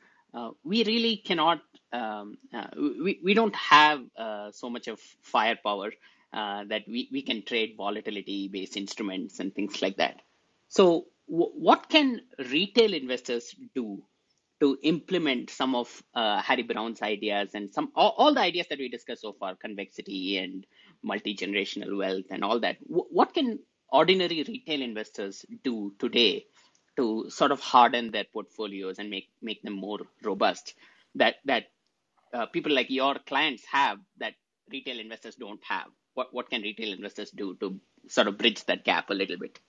we really cannot um, we, we don't have so much of firepower uh, that we, we can trade volatility based instruments and things like that. So, w- what can retail investors do to implement some of uh, Harry Browne's ideas and some all, all, the ideas that we discussed so far, convexity and multi generational wealth and all that? W- what can ordinary retail investors do today to sort of harden their portfolios and make make them more robust? That that uh, people like your clients have that retail investors don't have what what can retail investors do to sort of bridge that gap a little bit?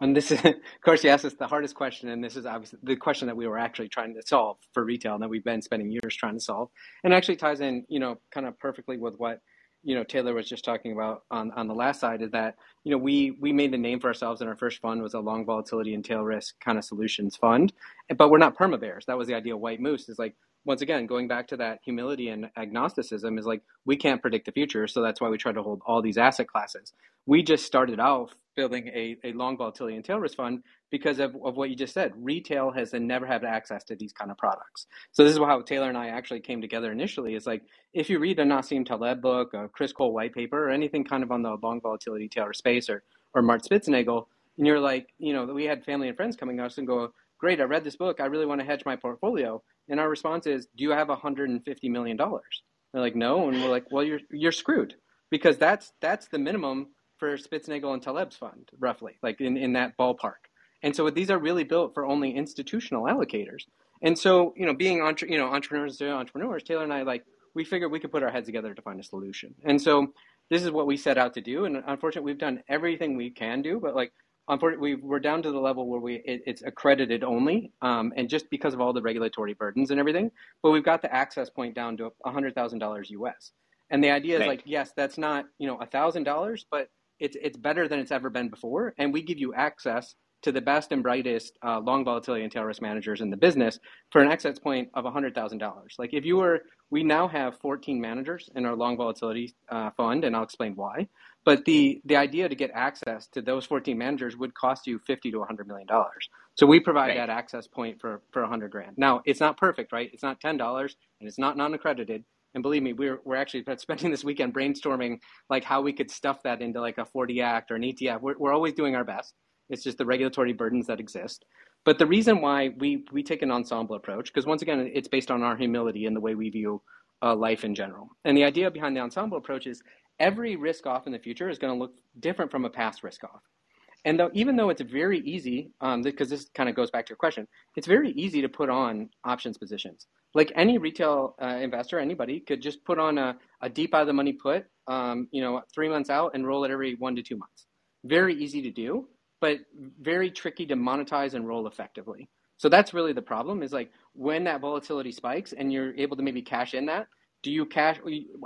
And this is, of course, you asked us the hardest question, and this is obviously the question that we were actually trying to solve for retail, and that we've been spending years trying to solve, and actually ties in, you know, kind of perfectly with what you know Taylor was just talking about on on the last side is that you know we we made the name for ourselves and our first fund was a long volatility and tail risk kind of solutions fund, but we're not perma bears. That was the idea of White Moose is like once again, going back to that humility and agnosticism is like we can't predict the future, so that's why we try to hold all these asset classes. We just started out building a, a long volatility and tail risk fund because of, of what you just said. Retail has never had access to these kind of products. So this is how Taylor and I actually came together initially. Is like if you read a Nassim Taleb book, a Chris Cole white paper, or anything kind of on the long volatility tail risk space, or or Mark Spitznagel, and you're like, you know, we had family and friends coming to us and go, great, I read this book. I really want to hedge my portfolio. And our response is, do you have 150 million dollars? They're like, no, and we're like, well, you're you're screwed because that's that's the minimum for Spitznagel and Taleb's fund, roughly, like in, in that ballpark. And so these are really built for only institutional allocators. And so, you know, being entre- you know entrepreneurs to entrepreneurs, Taylor and I like we figured we could put our heads together to find a solution. And so this is what we set out to do. And unfortunately, we've done everything we can do, but like unfortunately, we're down to the level where we it, it's accredited only, um, and just because of all the regulatory burdens and everything. But we've got the access point down to hundred thousand dollars US. And the idea is like, yes, that's not you know a thousand dollars, but it's it's better than it's ever been before, and we give you access to the best and brightest uh, long volatility and tail risk managers in the business for an access point of $100,000. Like if you were, we now have 14 managers in our long volatility uh, fund, and I'll explain why. But the, the idea to get access to those 14 managers would cost you 50 to 100 million dollars. So we provide right. that access point for, for 100 grand. Now it's not perfect, right? It's not $10 and it's not non-accredited. And believe me, we're, we're actually spending this weekend brainstorming like how we could stuff that into like a 40 act or an ETF. We're, we're always doing our best. It's just the regulatory burdens that exist. But the reason why we, we take an ensemble approach, because once again, it's based on our humility and the way we view uh, life in general. And the idea behind the ensemble approach is every risk off in the future is going to look different from a past risk off. And though, even though it's very easy, um, because this kind of goes back to your question, it's very easy to put on options positions. Like any retail uh, investor, anybody could just put on a, a deep out of the money put, um, you know, three months out and roll it every one to two months. Very easy to do but very tricky to monetize and roll effectively. So that's really the problem is like when that volatility spikes and you're able to maybe cash in that, do you cash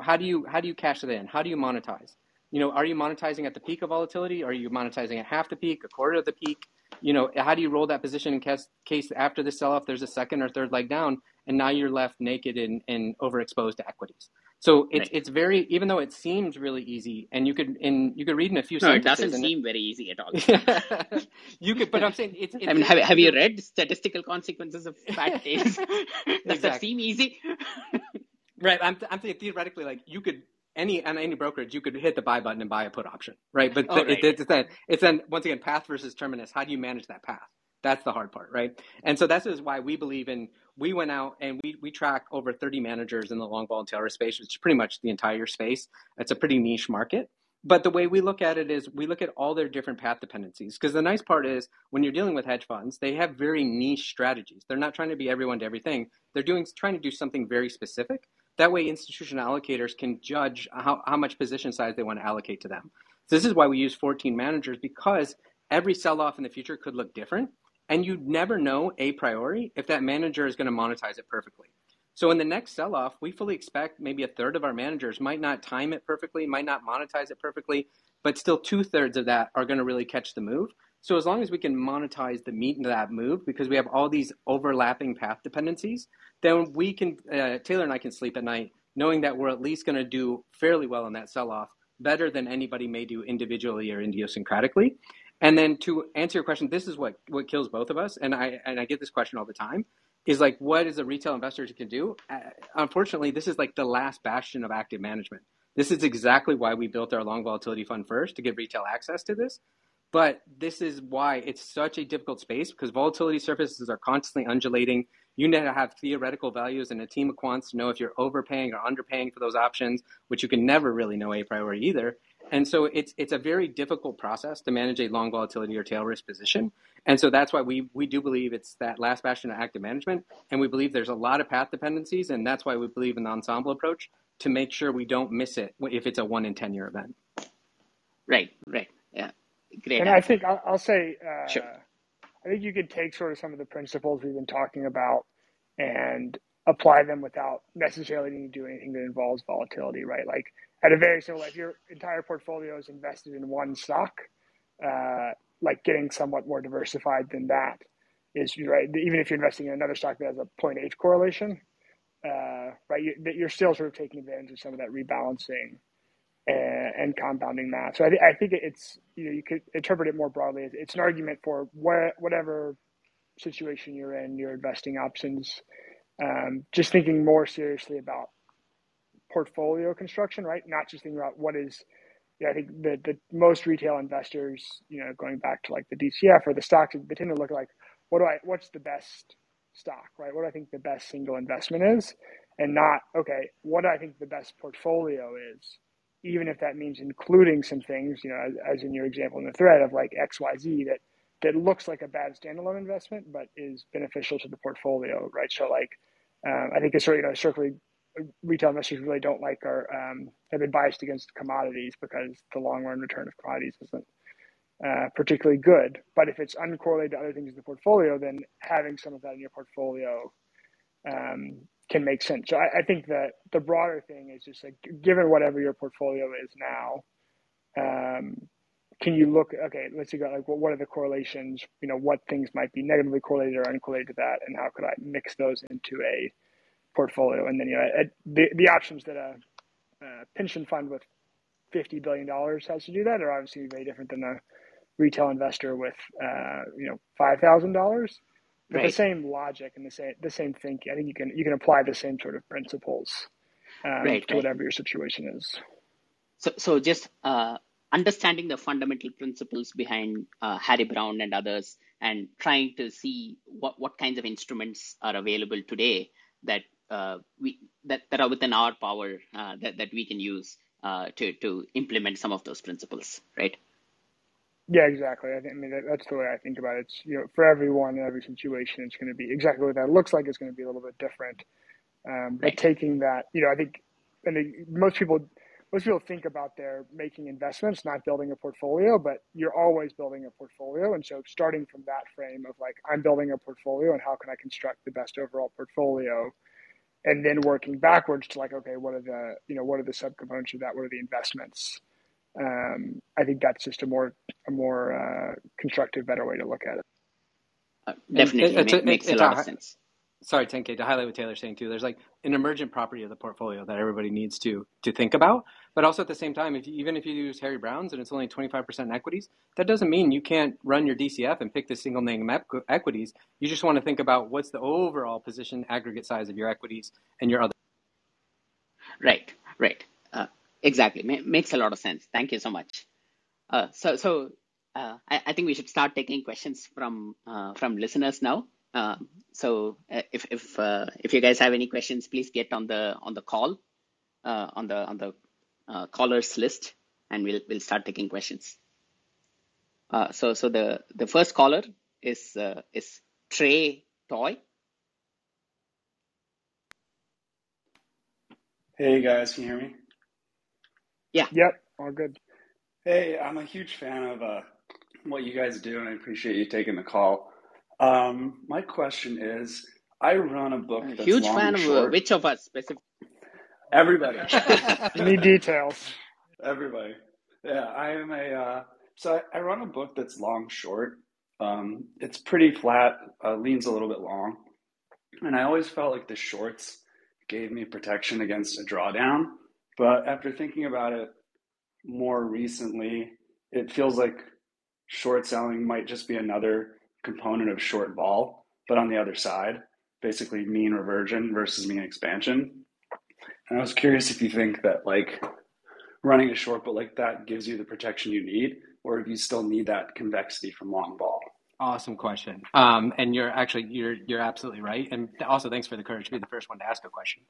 how do you how do you cash it in? How do you monetize? You know, are you monetizing at the peak of volatility? Are you monetizing at half the peak, a quarter of the peak? You know, how do you roll that position in case, case after the sell off there's a second or third leg down and now you're left naked and, and overexposed to equities? So it's right. it's very even though it seems really easy, and you could in you could read in a few. No, it doesn't seem very easy at all. you could, but I'm saying it's. it's I mean, have, have you read statistical consequences of fat tails? Does exactly. that seem easy? Right. I'm I'm saying theoretically, like you could any on any brokerage, you could hit the buy button and buy a put option, right? But oh, right. It, it's then it's then once again path versus terminus. How do you manage that path? That's the hard part, right? And so that's is why we believe in. We went out and we we track over 30 managers in the long vol and tail risk space, which is pretty much the entire space. It's a pretty niche market. But the way we look at it is we look at all their different path dependencies. Because the nice part is when you're dealing with hedge funds, they have very niche strategies. They're not trying to be everyone to everything. They're doing trying to do something very specific. That way, institutional allocators can judge how, how much position size they want to allocate to them. So this is why we use 14 managers because every sell off in the future could look different. And you never know a priori if that manager is going to monetize it perfectly. So in the next sell off, we fully expect maybe a third of our managers might not time it perfectly, might not monetize it perfectly, but still two thirds of that are going to really catch the move. So as long as we can monetize the meat into that move, because we have all these overlapping path dependencies, then we can, uh, Taylor and I can sleep at night knowing that we're at least going to do fairly well in that sell off, better than anybody may do individually or idiosyncratically. And then to answer your question, this is what what kills both of us, and I and I get this question all the time. Is like, what is a retail investor can do? Uh, unfortunately, this is like the last bastion of active management. This is exactly why we built our long volatility fund first to give retail access to this. But this is why it's such a difficult space because volatility surfaces are constantly undulating. You need to have theoretical values and a team of quants to know if you're overpaying or underpaying for those options, which you can never really know a priori either. And so it's it's a very difficult process to manage a long volatility or tail risk position. And so that's why we we do believe it's that last bastion of active management. And we believe there's a lot of path dependencies, and that's why we believe in the ensemble approach to make sure we don't miss it if it's a one in ten year event. Right, right, yeah, great. And I think I'll, I'll say, uh, sure. I think you could take sort of some of the principles we've been talking about and apply them without necessarily needing to do anything that involves volatility, right? Like at a very similar, if your entire portfolio is invested in one stock, uh, like getting somewhat more diversified than that is right. Even if you're investing in another stock that has a 0.8 correlation, uh, right, you, you're still sort of taking advantage of some of that rebalancing and, and compounding that. So I, th- I, think it's you know you could interpret it more broadly. It's an argument for wh- whatever situation you're in, your investing options. Um, just thinking more seriously about portfolio construction, right? Not just thinking about what is, yeah, I think the, the most retail investors, you know, going back to like the DCF or the stocks, they tend to look like, what do I, what's the best stock, right? What do I think the best single investment is? And not, okay, what do I think the best portfolio is? Even if that means including some things, you know, as, as in your example in the thread of like XYZ that, that looks like a bad standalone investment, but is beneficial to the portfolio, right? So like, um, I think it's sort of, you know, circling retail investors really don't like are um, have been biased against commodities because the long run return of commodities isn't uh, particularly good. But if it's uncorrelated to other things in the portfolio, then having some of that in your portfolio um, can make sense. So I, I, think that the broader thing is just like given whatever your portfolio is now, um, can you look okay let's see like well, what are the correlations you know what things might be negatively correlated or uncorrelated to that and how could i mix those into a portfolio and then you know the, the options that a, a pension fund with 50 billion dollars has to do that are obviously very different than a retail investor with uh, you know five thousand dollars but right. the same logic and the same the same thinking i think you can you can apply the same sort of principles um, right, to right. whatever your situation is so so just uh, understanding the fundamental principles behind uh, Harry Browne and others, and trying to see what, what kinds of instruments are available today that uh, we that, that are within our power uh, that, that we can use uh, to to implement some of those principles, right? Yeah, exactly. I, think, I mean, that, that's the way I think about it. It's you know, for everyone in every situation, it's going to be exactly what that looks like. It's going to be a little bit different. Um, but taking that, you know, I think, and most people most people think about their making investments, not building a portfolio, but you're always building a portfolio. And so starting from that frame of like, I'm building a portfolio and how can I construct the best overall portfolio? And then working backwards to like, okay, what are the, you know, what are the subcomponents of that? What are the investments? Um, I think that's just a more, a more uh, constructive, better way to look at it. Uh, definitely it, it, makes it, a lot of sense sorry, 10K, to highlight what Taylor's saying too, there's like an emergent property of the portfolio that everybody needs to to think about. But also at the same time, if you, even if you use Harry Browne's and it's only 25% equities, that doesn't mean you can't run your DCF and pick the single name equities. You just want to think about what's the overall position aggregate size of your equities and your other. Right, right. Uh, exactly. makes a lot of sense. Thank you so much. Uh, so, so uh, I, I, think we should start taking questions from uh, from listeners now. Um, so uh, if if uh, if you guys have any questions, please get on the on the call uh, on the on the uh, callers list, and we'll we'll start taking questions. Uh, so so the the first caller is uh, is Trey Toy. Hey guys, can you hear me? Yeah. Yep. All good. Hey, I'm a huge fan of what you guys do, and I appreciate you taking the call. Um, my question is, I run a book. That's Huge fan of uh, which of us specifically? Everybody. Any details. Everybody. Yeah, I am a. Uh, so I, I, run a book that's long short. Um, it's pretty flat, uh, leans a little bit long, and I always felt like the shorts gave me protection against a drawdown. But after thinking about it more recently, it feels like short selling might just be another component of short vol, but on the other side, basically mean reversion versus mean expansion. And I was curious if you think that like running a short but like that gives you the protection you need, or if you still need that convexity from long vol. Awesome question. Um, and you're actually you're you're absolutely right. And also thanks for the courage to be the first one to ask a question.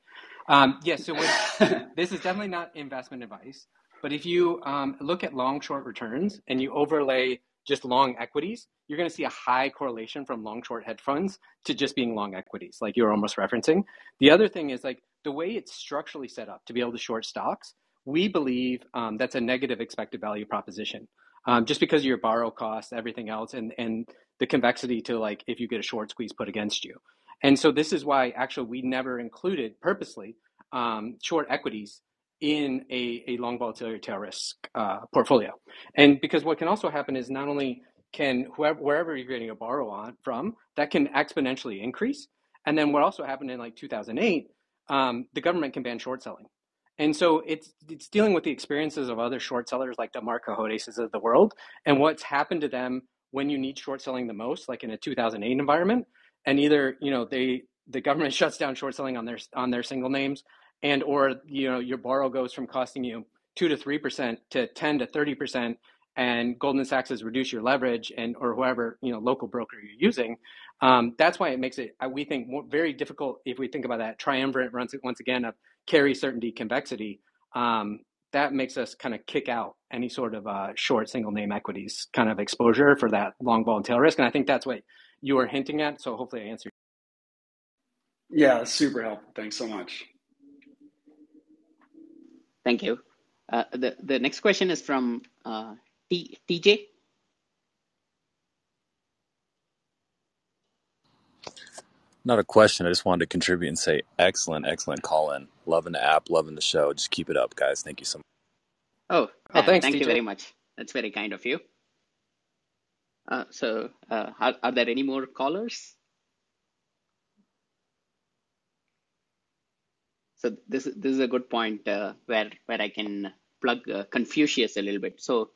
Um, yes, yeah, so this is definitely not investment advice. But if you um, look at long short returns and you overlay just long equities, you're going to see a high correlation from long short hedge funds to just being long equities, like you were almost referencing. The other thing is like the way it's structurally set up to be able to short stocks, we believe um, that's a negative expected value proposition. Um, just because of your borrow costs, everything else, and, and the convexity to like if you get a short squeeze put against you. And so this is why actually we never included purposely um, short equities in a, a long volatility tail risk uh, portfolio. And because what can also happen is not only can whoever wherever you're getting a borrow on from, that can exponentially increase. And then what also happened in like 2008, um, the government can ban short selling. And so it's it's dealing with the experiences of other short sellers like the Mark Cohodeses of the world and what's happened to them when you need short selling the most, like in a 2008 environment. And either you know they the government shuts down short selling on their on their single names, and or you know your borrow goes from costing you two to three percent to ten to thirty percent, and Goldman Sachs has reduced your leverage and or whoever you know local broker you're using. Um, that's why it makes it we think very difficult if we think about that triumvirate runs once again of carry certainty convexity. Um, that makes us kind of kick out any sort of uh, short single name equities kind of exposure for that long vol and tail risk. And I think that's what you were hinting at. So hopefully I answered. Yeah, super helpful. Thanks so much. Thank you. Uh, the the next question is from uh, T, TJ. Not a question. I just wanted to contribute and say excellent, excellent call in. Loving the app, loving the show. Just keep it up, guys. Thank you so much. Oh, Oh, thanks, thank you very much. That's very kind of you. Uh, so, uh, are, are there any more callers? So this is- this is a good point uh, where where I can plug uh, Confucius a little bit. So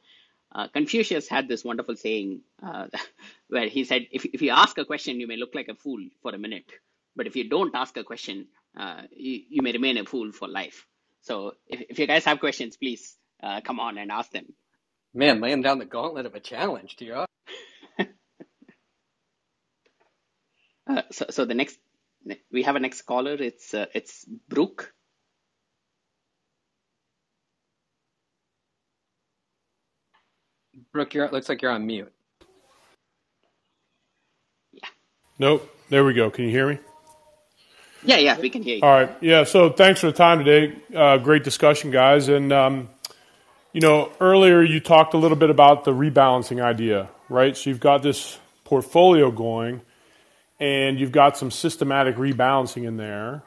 uh, Confucius had this wonderful saying uh, where he said, if if you ask a question, you may look like a fool for a minute, but if you don't ask a question, uh, you, you may remain a fool for life. So if if you guys have questions, please uh, come on and ask them. Man, laying down the gauntlet of a challenge to you. Uh, so so the next we have a next caller. It's uh, it's Brooke. Brooke, you're, looks like you're on mute. Yeah. Nope. There we go. Can you hear me? Yeah, yeah, we can hear you. All right. Yeah. So thanks for the time today. Uh, great discussion, guys. And, um, you know, earlier you talked a little bit about the rebalancing idea, right? So you've got this portfolio going and you've got some systematic rebalancing in there.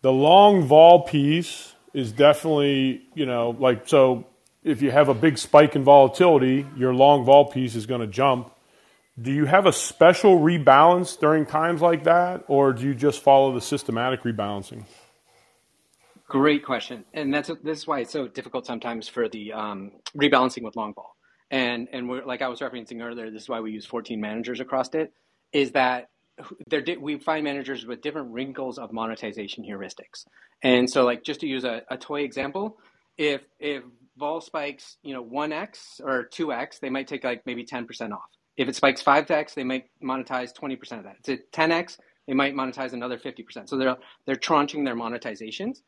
The long vol piece is definitely, you know, like, so if you have a big spike in volatility, your long vol piece is going to jump. Do you have a special rebalance during times like that, or do you just follow the systematic rebalancing? Great question, and that's this is why it's so difficult sometimes for the um, rebalancing with long vol. And and we're, like I was referencing earlier, this is why we use 14 managers across it. Is that there we find managers with different wrinkles of monetization heuristics. And so, like just to use a, a toy example, if if vol spikes, you know, one x or two x, they might take like maybe 10% off. If it spikes five x, they might monetize 20% of that. It's at 10x, they might monetize another 50%. So they're they're tranching their monetizations.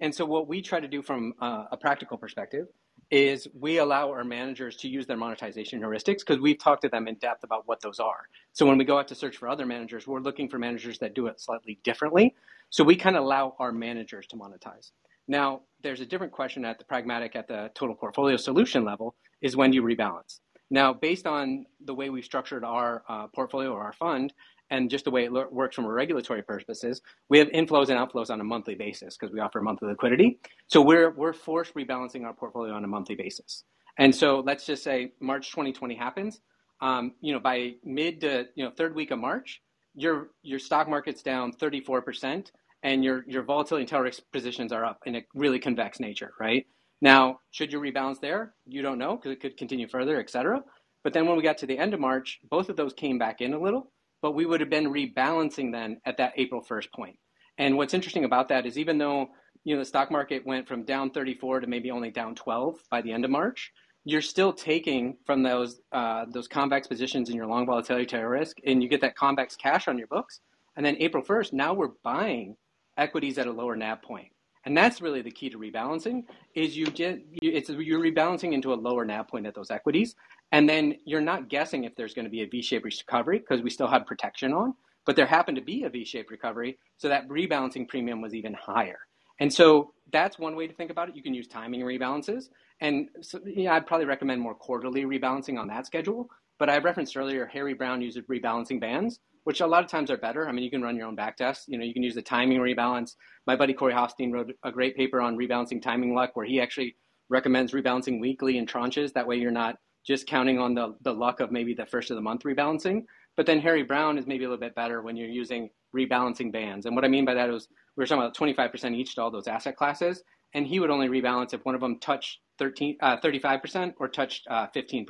And so what we try to do from uh, a practical perspective is we allow our managers to use their monetization heuristics because we've talked to them in depth about what those are. So when we go out to search for other managers, we're looking for managers that do it slightly differently. So we kind of allow our managers to monetize. Now, there's a different question at the pragmatic, at the total portfolio solution level, is when do you rebalance. Now, based on the way we've structured our uh, portfolio or our fund, and just the way it lo- works from a regulatory purposes, we have inflows and outflows on a monthly basis because we offer monthly liquidity. So we're we're forced rebalancing our portfolio on a monthly basis. And so let's just say March 2020 happens. Um, you know, by mid to you know third week of March, your your stock market's down 34 percent, and your your volatility and tail risk positions are up in a really convex nature, right? Now, should you rebalance there? You don't know because it could continue further, et cetera. But then when we got to the end of March, both of those came back in a little, but we would have been rebalancing then at that April 1st point. And what's interesting about that is even though you know the stock market went from down 34 to maybe only down 12 by the end of March, you're still taking from those uh, those convex positions in your long volatility tail risk, and you get that convex cash on your books. And then April 1st, now we're buying equities at a lower NAV point. And that's really the key to rebalancing is you you, it's you're rebalancing into a lower NAV point at those equities, and then you're not guessing if there's going to be a V-shaped recovery because we still have protection on, but there happened to be a V-shaped recovery, so that rebalancing premium was even higher. And so that's one way to think about it. You can use timing rebalances, and so, yeah, I'd probably recommend more quarterly rebalancing on that schedule. But I referenced earlier, Harry Browne uses rebalancing bands, which a lot of times are better. I mean, you can run your own back test. You know, you can use the timing rebalance. My buddy Corey Hoffstein wrote a great paper on rebalancing timing luck, where he actually recommends rebalancing weekly in tranches. That way, you're not just counting on the, the luck of maybe the first of the month rebalancing. But then Harry Browne is maybe a little bit better when you're using rebalancing bands. And what I mean by that is we were talking about 25% each to all those asset classes, and he would only rebalance if one of them touched 13, uh, 35% or touched uh, 15%.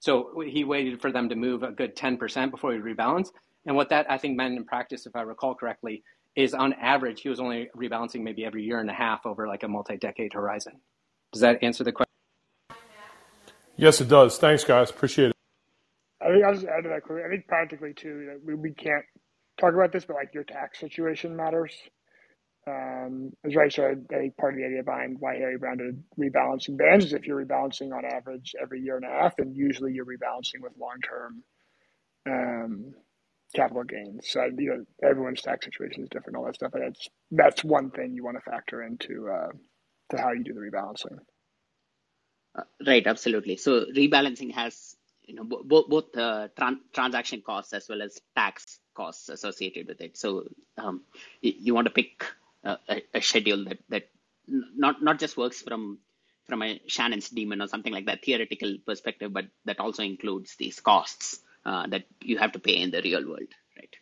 So he waited for them to move a good 10% before he rebalance. And what that I think meant in practice, if I recall correctly, is on average he was only rebalancing maybe every year and a half over like a multi-decade horizon. Does that answer the question? Yes, it does. Thanks, guys. Appreciate it. I think I'll just add to that quickly. I think practically too, we, we can't talk about this, but like your tax situation matters. Um, as right, so I think part of the idea behind why Harry Browne did rebalancing bands is if you're rebalancing on average every year and a half, and usually you're rebalancing with long term um, capital gains. So you know everyone's tax situation is different, all that stuff. But that's that's one thing you want to factor into uh, to how you do the rebalancing. Uh, right, absolutely. So rebalancing has you know both both uh, tran- transaction costs as well as tax costs associated with it. So um, you, you, want to pick a, a, schedule that that not not just works from from a Shannon's demon or something like that theoretical perspective, but that also includes these costs uh, that you have to pay in the real world, right?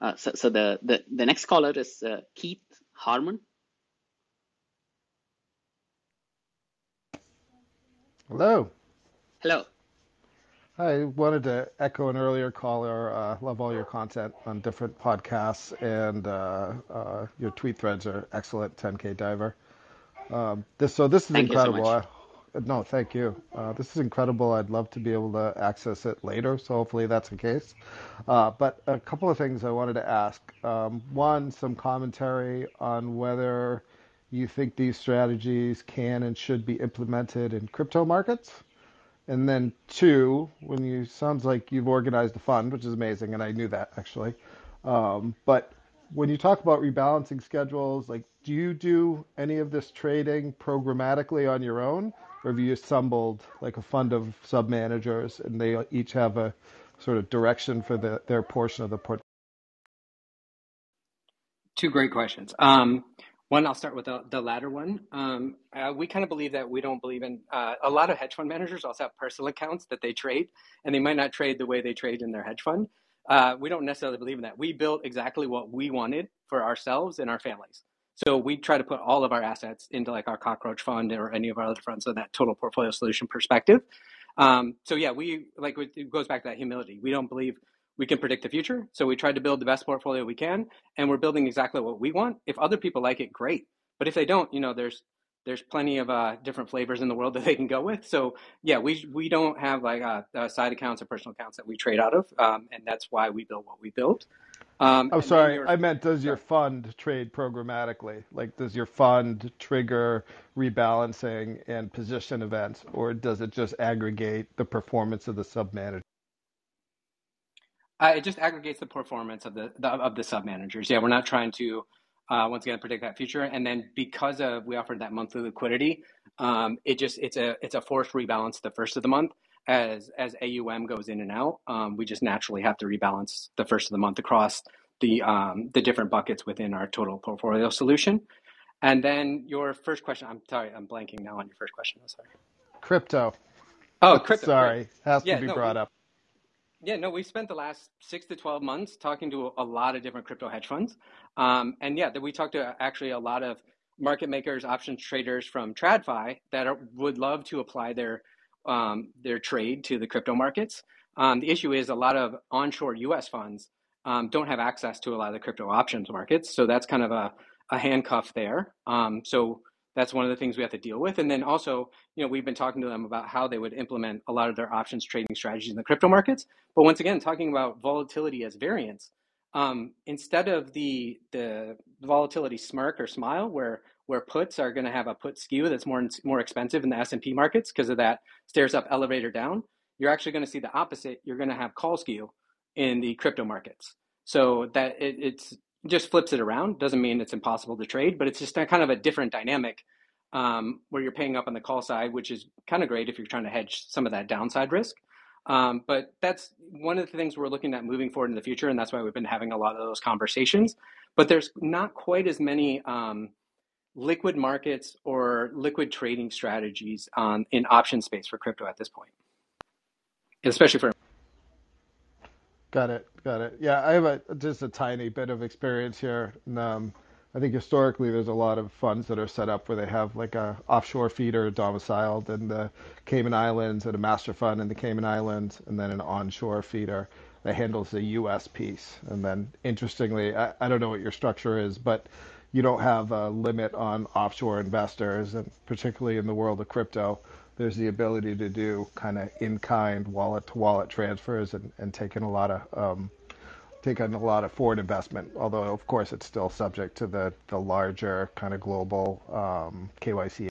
Uh, so, so the, the the next caller is uh, Keith Harmon. Hello. Hello. I wanted to echo an earlier caller. Uh, love all your content on different podcasts, and uh, uh, your tweet threads are excellent. 10K diver. Um, this so this is thank incredible. So no, thank you. Uh, this is incredible. I'd love to be able to access it later, so hopefully that's the case. Uh, but a couple of things I wanted to ask. Um, one, some commentary on whether you think these strategies can and should be implemented in crypto markets. And then two, when you sounds like you've organized a fund, which is amazing, and I knew that actually. Um, but when you talk about rebalancing schedules, like do you do any of this trading programmatically on your own, or have you assembled like a fund of sub managers and they each have a sort of direction for the, their portion of the portfolio? Two great questions. Um, one, I'll start with the, the latter one. Um, uh, we kind of believe that we don't believe in uh, a lot of hedge fund managers also have personal accounts that they trade, and they might not trade the way they trade in their hedge fund. Uh, we don't necessarily believe in that. We built exactly what we wanted for ourselves and our families. So we try to put all of our assets into like our cockroach fund or any of our other funds on that total portfolio solution perspective. Um, so yeah, we like it goes back to that humility. We don't believe we can predict the future. So we try to build the best portfolio we can, and we're building exactly what we want. If other people like it, great. But if they don't, you know, there's there's plenty of uh, different flavors in the world that they can go with. So yeah, we we don't have like uh, uh, side accounts or personal accounts that we trade out of, um, and that's why we build what we build. Um, I'm sorry, I meant does your fund trade programmatically? Like, does your fund trigger rebalancing and position events, or does it just aggregate the performance of the sub manager? Uh, it just aggregates the performance of the, the of the sub managers. Yeah, we're not trying to uh, once again predict that future. And then because of we offered that monthly liquidity, um, it just it's a it's a forced rebalance the first of the month as as AUM goes in and out. Um, we just naturally have to rebalance the first of the month across the um, the different buckets within our total portfolio solution. And then your first question, I'm sorry, I'm blanking now on your first question. I'm sorry. Crypto. Oh, crypto. sorry, has yeah, to be no, brought up. Yeah, no, we've spent the last six to 12 months talking to a lot of different crypto hedge funds. Um, and yeah, that we talked to actually a lot of market makers, options traders from TradFi that are, would love to apply their, um, their trade to the crypto markets. Um, the issue is a lot of onshore US funds um, don't have access to a lot of the crypto options markets. So that's kind of a, a handcuff there. Um, so that's one of the things we have to deal with. And then also, you know, we've been talking to them about how they would implement a lot of their options trading strategies in the crypto markets. But once again, talking about volatility as variance, um, instead of the the volatility smirk or smile, where where puts are going to have a put skew that's more more expensive in the S and P markets because of that stairs up elevator down, you're actually going to see the opposite. You're going to have call skew in the crypto markets. So that it, it's just flips it around. Doesn't mean it's impossible to trade, but it's just kind of a different dynamic um, where you're paying up on the call side, which is kind of great if you're trying to hedge some of that downside risk. Um, but that's one of the things we're looking at moving forward in the future, and that's why we've been having a lot of those conversations. But there's not quite as many um, liquid markets or liquid trading strategies on, in option space for crypto at this point, especially for Got it. Got it. Yeah, I have a just a tiny bit of experience here. And, um, I think historically there's a lot of funds that are set up where they have like a offshore feeder domiciled in the Cayman Islands and a master fund in the Cayman Islands, and then an onshore feeder that handles the U.S. piece. And then, interestingly, I, I don't know what your structure is, but you don't have a limit on offshore investors, and particularly in the world of crypto there's the ability to do kind of in-kind wallet-to-wallet transfers and, and taking a lot of um, taking a lot of forward investment. Although of course it's still subject to the the larger kind of global um, KYC.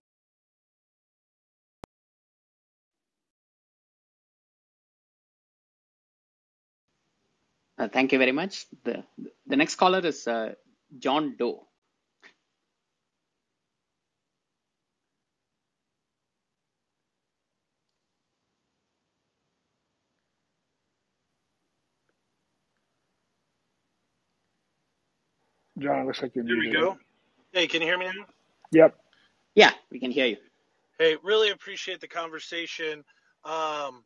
Uh, thank you very much. The the next caller is uh, John Doe. John, it looks like you're Here we go. Hey, can you hear me now? Yep. Yeah, we can hear you. Hey, really appreciate the conversation. Um,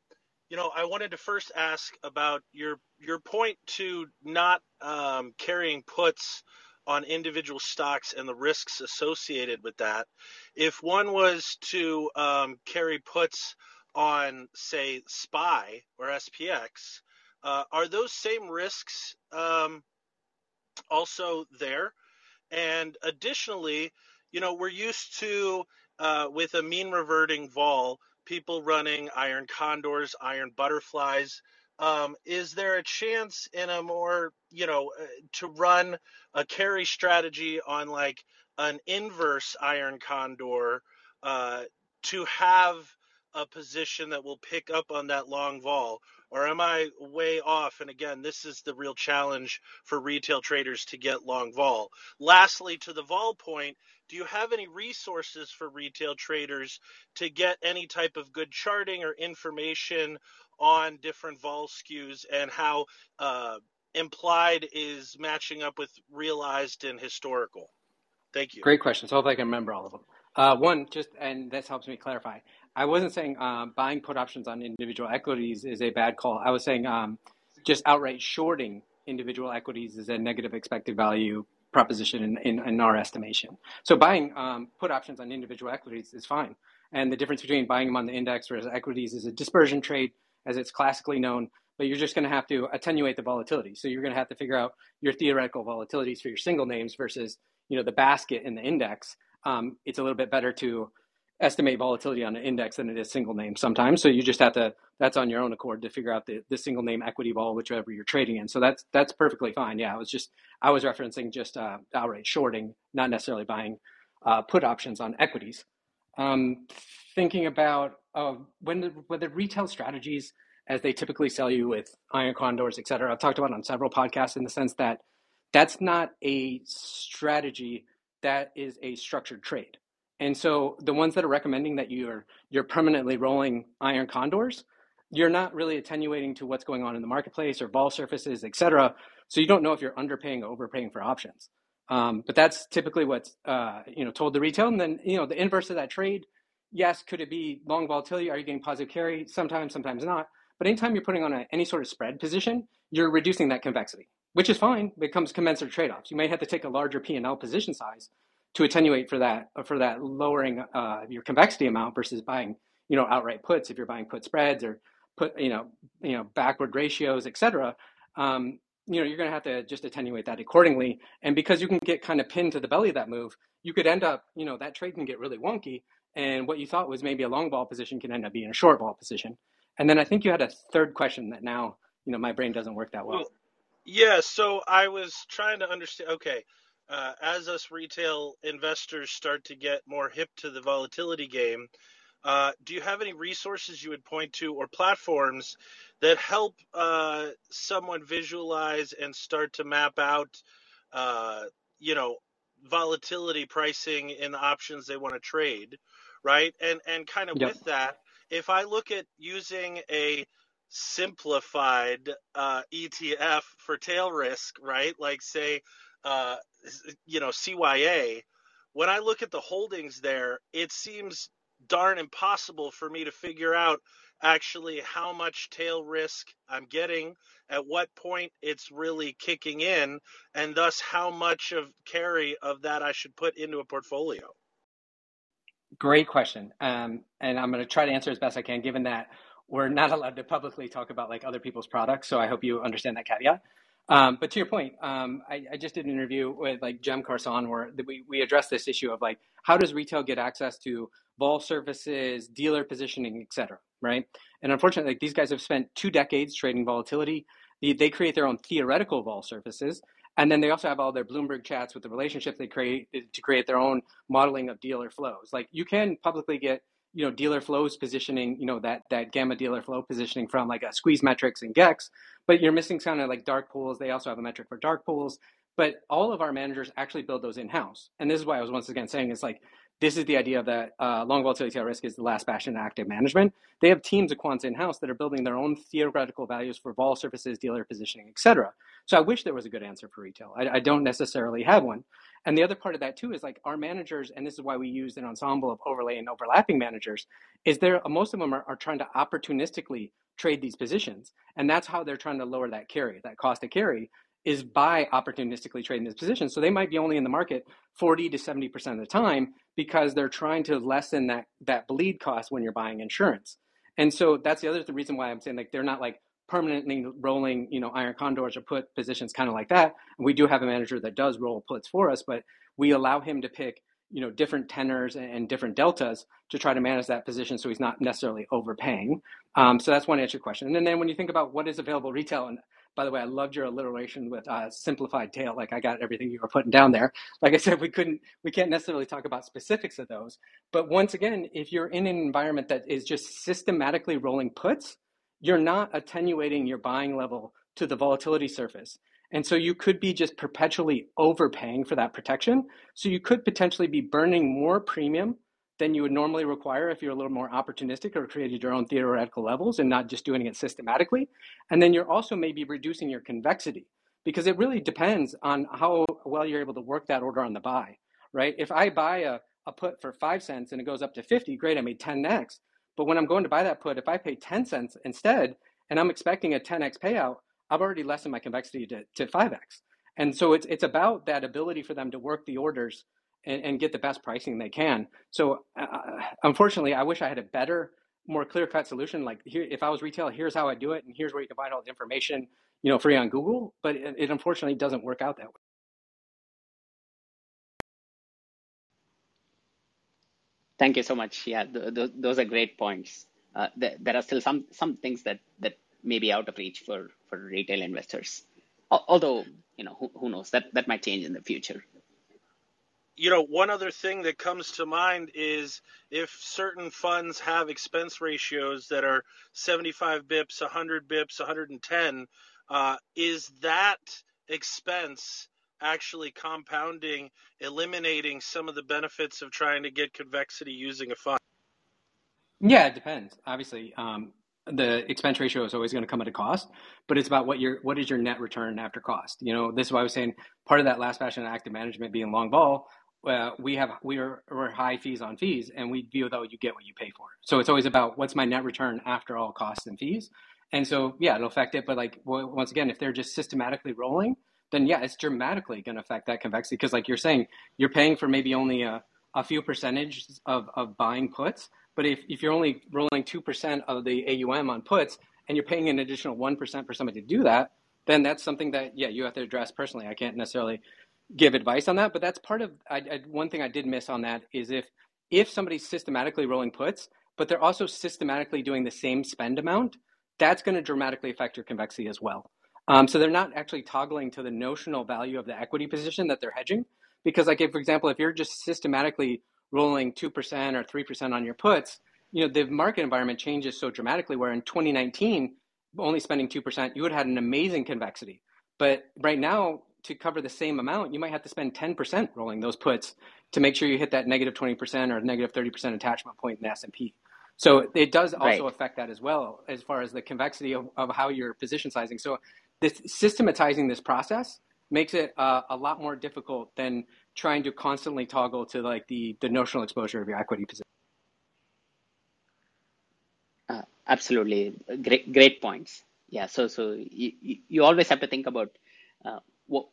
you know, I wanted to first ask about your your point to not um, carrying puts on individual stocks and the risks associated with that. If one was to um, carry puts on, say, SPY or SPX, uh, are those same risks um, also there? And additionally, you know, we're used to uh, with a mean reverting vol, people running iron condors, iron butterflies. Um, is there a chance in a more, you know, uh, to run a carry strategy on like an inverse iron condor uh, to have a position that will pick up on that long vol? Or am I way off? And again, this is the real challenge for retail traders to get long vol. Lastly, to the vol point, do you have any resources for retail traders to get any type of good charting or information on different vol skews and how uh, implied is matching up with realized and historical? Thank you. Great question. So hopefully I can remember all of them. Uh, one, just and this helps me clarify. I wasn't saying um, buying put options on individual equities is a bad call. I was saying um, just outright shorting individual equities is a negative expected value proposition in, in, in our estimation. So buying um, put options on individual equities is fine. And the difference between buying them on the index versus equities is a dispersion trade, as it's classically known. But you're just going to have to attenuate the volatility. So you're going to have to figure out your theoretical volatilities for your single names versus you know the basket in the index. Um, it's a little bit better to estimate volatility on an index than it is single name sometimes. So you just have to that's on your own accord to figure out the, the single name equity vol, whichever you're trading in. So that's that's perfectly fine. Yeah, I was just I was referencing just uh, outright shorting, not necessarily buying uh, put options on equities. Um, thinking about uh, when the, when the retail strategies as they typically sell you with iron condors, et cetera. I've talked about on several podcasts in the sense that that's not a strategy that is a structured trade. And so the ones that are recommending that you're you're permanently rolling iron condors, you're not really attenuating to what's going on in the marketplace or vol surfaces, et cetera. So you don't know if you're underpaying or overpaying for options. Um, but that's typically what's uh, you know told the retail. And then you know the inverse of that trade, yes, could it be long volatility? Are you getting positive carry? Sometimes, sometimes not. But anytime you're putting on a, any sort of spread position, you're reducing that convexity, which is fine. It becomes commensurate trade-offs. You may have to take a larger P and L position size to attenuate for that for that lowering uh, your convexity amount versus buying you know outright puts if you're buying put spreads or put you know you know backward ratios et cetera um, you know you're going to have to just attenuate that accordingly and because you can get kind of pinned to the belly of that move you could end up you know that trade can get really wonky and what you thought was maybe a long vol position can end up being a short vol position and then i think you had a third question that now you know my brain doesn't work that well Well, yeah, so I was trying to understand. Okay, uh, as us retail investors start to get more hip to the volatility game, uh, do you have any resources you would point to or platforms that help uh, someone visualize and start to map out, uh, you know, volatility pricing in the options they want to trade, right? And and kind of yep with that, if I look at using a simplified uh, ETF for tail risk, right? Like say, uh, you know, CYA. When I look at the holdings there, it seems darn impossible for me to figure out actually how much tail risk I'm getting, at what point it's really kicking in, and thus how much of carry of that I should put into a portfolio. Great question. Um, and I'm going to try to answer as best I can, given that we're not allowed to publicly talk about like other people's products. So I hope you understand that caveat. Um, but to your point, um, I, I just did an interview with like Cem Karsan where we, we addressed this issue of like, how does retail get access to vol surfaces, dealer positioning, et cetera, right? And unfortunately, like, these guys have spent two decades trading volatility. They, they create their own theoretical vol surfaces. And then they also have all their Bloomberg chats with the relationships they create to create their own modeling of dealer flows. Like you can publicly get, you know, dealer flows positioning, you know, that that gamma dealer flow positioning from like a SqueezeMetrics and Gex, but you're missing kind of like dark pools. They also have a metric for dark pools, but all of our managers actually build those in house. And this is why I was once again saying it's like this is the idea that uh, long volatility tail risk is the last bastion of active management. They have teams of quants in house that are building their own theoretical values for vol surfaces, dealer positioning, et cetera. So I wish there was a good answer for retail. I, I don't necessarily have one. And the other part of that too is like our managers, and this is why we use an ensemble of overlay and overlapping managers, is there most of them are, are trying to opportunistically trade these positions. And that's how they're trying to lower that carry, that cost of carry is by opportunistically trading these positions. So they might be only in the market 40 to 70% of the time because they're trying to lessen that that bleed cost when you're buying insurance. And so that's the other reason why I'm saying like they're not like permanently rolling, you know, iron condors or put positions kind of like that. And We do have a manager that does roll puts for us, but we allow him to pick, you know, different tenors and different deltas to try to manage that position so he's not necessarily overpaying. Um, so that's one answer question. And then when you think about what is available retail, and by the way, I loved your alliteration with uh, simplified tail. Like I got everything you were putting down there. Like I said, we couldn't, we can't necessarily talk about specifics of those. But once again, if you're in an environment that is just systematically rolling puts, you're not attenuating your buying level to the volatility surface. And so you could be just perpetually overpaying for that protection. So you could potentially be burning more premium than you would normally require if you're a little more opportunistic or created your own theoretical levels and not just doing it systematically. And then you're also maybe reducing your convexity because it really depends on how well you're able to work that order on the buy, right? If I buy a, a put for five cents and it goes up to 50, great, I made 10x. But when I'm going to buy that put, if I pay 10 cents instead and I'm expecting a 10x payout, I've already lessened my convexity to, to 5x. And so it's, it's about that ability for them to work the orders and, and get the best pricing they can. So uh, unfortunately, I wish I had a better, more clear cut solution. Like here, if I was retail, here's how I do it, and here's where you can find all the information, you know, free on Google. But it, it unfortunately doesn't work out that way. Thank you so much. Yeah, th- th- those are great points. Uh, th- there are still some some things that that may be out of reach for for retail investors. Although you know who, who knows that that might change in the future. You know, one other thing that comes to mind is if certain funds have expense ratios that are 75 bips, 100 bips, 110, uh, is that expense actually compounding, eliminating some of the benefits of trying to get convexity using a fund? Yeah, it depends. Obviously, um, the expense ratio is always going to come at a cost, but it's about what your what is your net return after cost. You know, this is why I was saying part of that last fashion active management being long vol. Uh, we have we are we're high fees on fees, and we view though you get what you pay for. So it's always about what's my net return after all costs and fees. And so yeah, it'll affect it. But like once again, if they're just systematically rolling, then yeah, it's dramatically going to affect that convexity because, like you're saying, you're paying for maybe only a, a few percentage of, of buying puts. But if, if you're only rolling 2% of the AUM on puts and you're paying an additional 1% for somebody to do that, then that's something that, yeah, you have to address personally. I can't necessarily give advice on that, but that's part of I, I, one thing I did miss on that is if if somebody's systematically rolling puts, but they're also systematically doing the same spend amount, that's going to dramatically affect your convexity as well. Um, so they're not actually toggling to the notional value of the equity position that they're hedging. Because, like, if, for example, if you're just systematically rolling 2% or 3% on your puts, you know, the market environment changes so dramatically where in 2019, only spending 2%, you would have had an amazing convexity. But right now, to cover the same amount, you might have to spend 10% rolling those puts to make sure you hit that negative 20% or negative 30% attachment point in the S&P. So it does also right. affect that as well as far as the convexity of, of how you're position sizing. So this systematizing this process makes it uh, a lot more difficult than trying to constantly toggle to like the, the notional exposure of your equity position. Uh, absolutely, great great points. Yeah, so so you, you always have to think about uh, what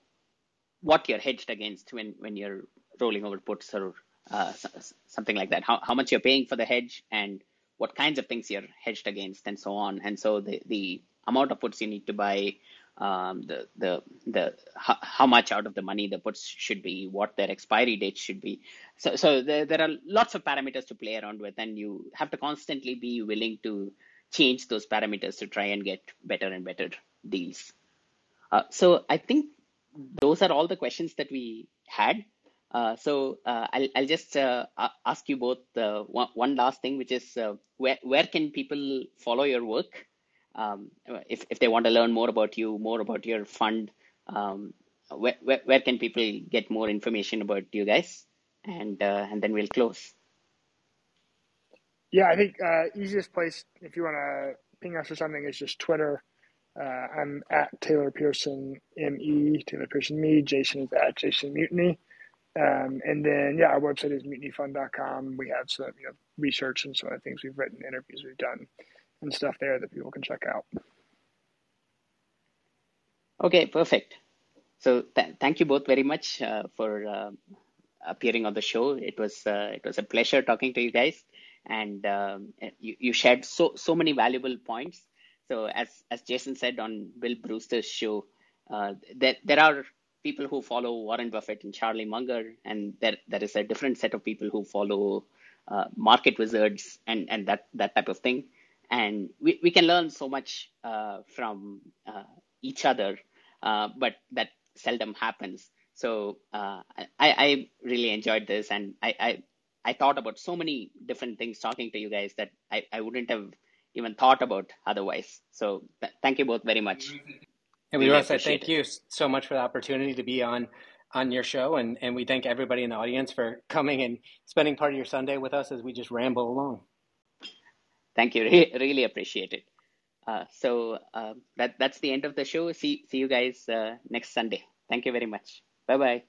what you're hedged against when when you're rolling over puts or uh, something like that. How how much you're paying for the hedge and what kinds of things you're hedged against and so on. And so the the amount of puts you need to buy, um, the the the how, how, much out of the money the puts should be, what their expiry date should be. So so there there are lots of parameters to play around with, and you have to constantly be willing to change those parameters to try and get better and better deals. Uh, so I think those are all the questions that we had. Uh, so uh, I'll, I'll just uh, ask you both uh, one, one, last thing, which is uh, where, where can people follow your work? Um, if, if they want to learn more about you, more about your fund, um, where, where, where, can people get more information about you guys? And, uh, and then we'll close. Yeah, I think uh, easiest place if you want to ping us or something is just Twitter Uh, I'm at Taylor Pearson me Taylor Pearson me. Jason is at Jason Mutiny. Um, and then yeah, our website is mutinyfund.com. We have some you know research and some of the things we've written, interviews we've done, and stuff there that people can check out. Okay, perfect. So th- thank you both very much uh, for uh, appearing on the show. It was uh, it was a pleasure talking to you guys, and um, you, you shared so so many valuable points. So as as Jason said on Bill Brewster's show, uh, there there are people who follow Warren Buffett and Charlie Munger, and there there is a different set of people who follow uh, market wizards and and that that type of thing. And we, we can learn so much uh, from uh, each other, uh, but that seldom happens. So uh, I, I really enjoyed this, and I, I I thought about so many different things talking to you guys that I, I wouldn't have even thought about otherwise. So th- thank you both very much. And we really want to say thank it. you so much for the opportunity to be on on your show, and and we thank everybody in the audience for coming and spending part of your Sunday with us as we just ramble along. Thank you, Re- really appreciate it. Uh, so uh, that that's the end of the show. See see you guys uh, next Sunday. Thank you very much. Bye bye.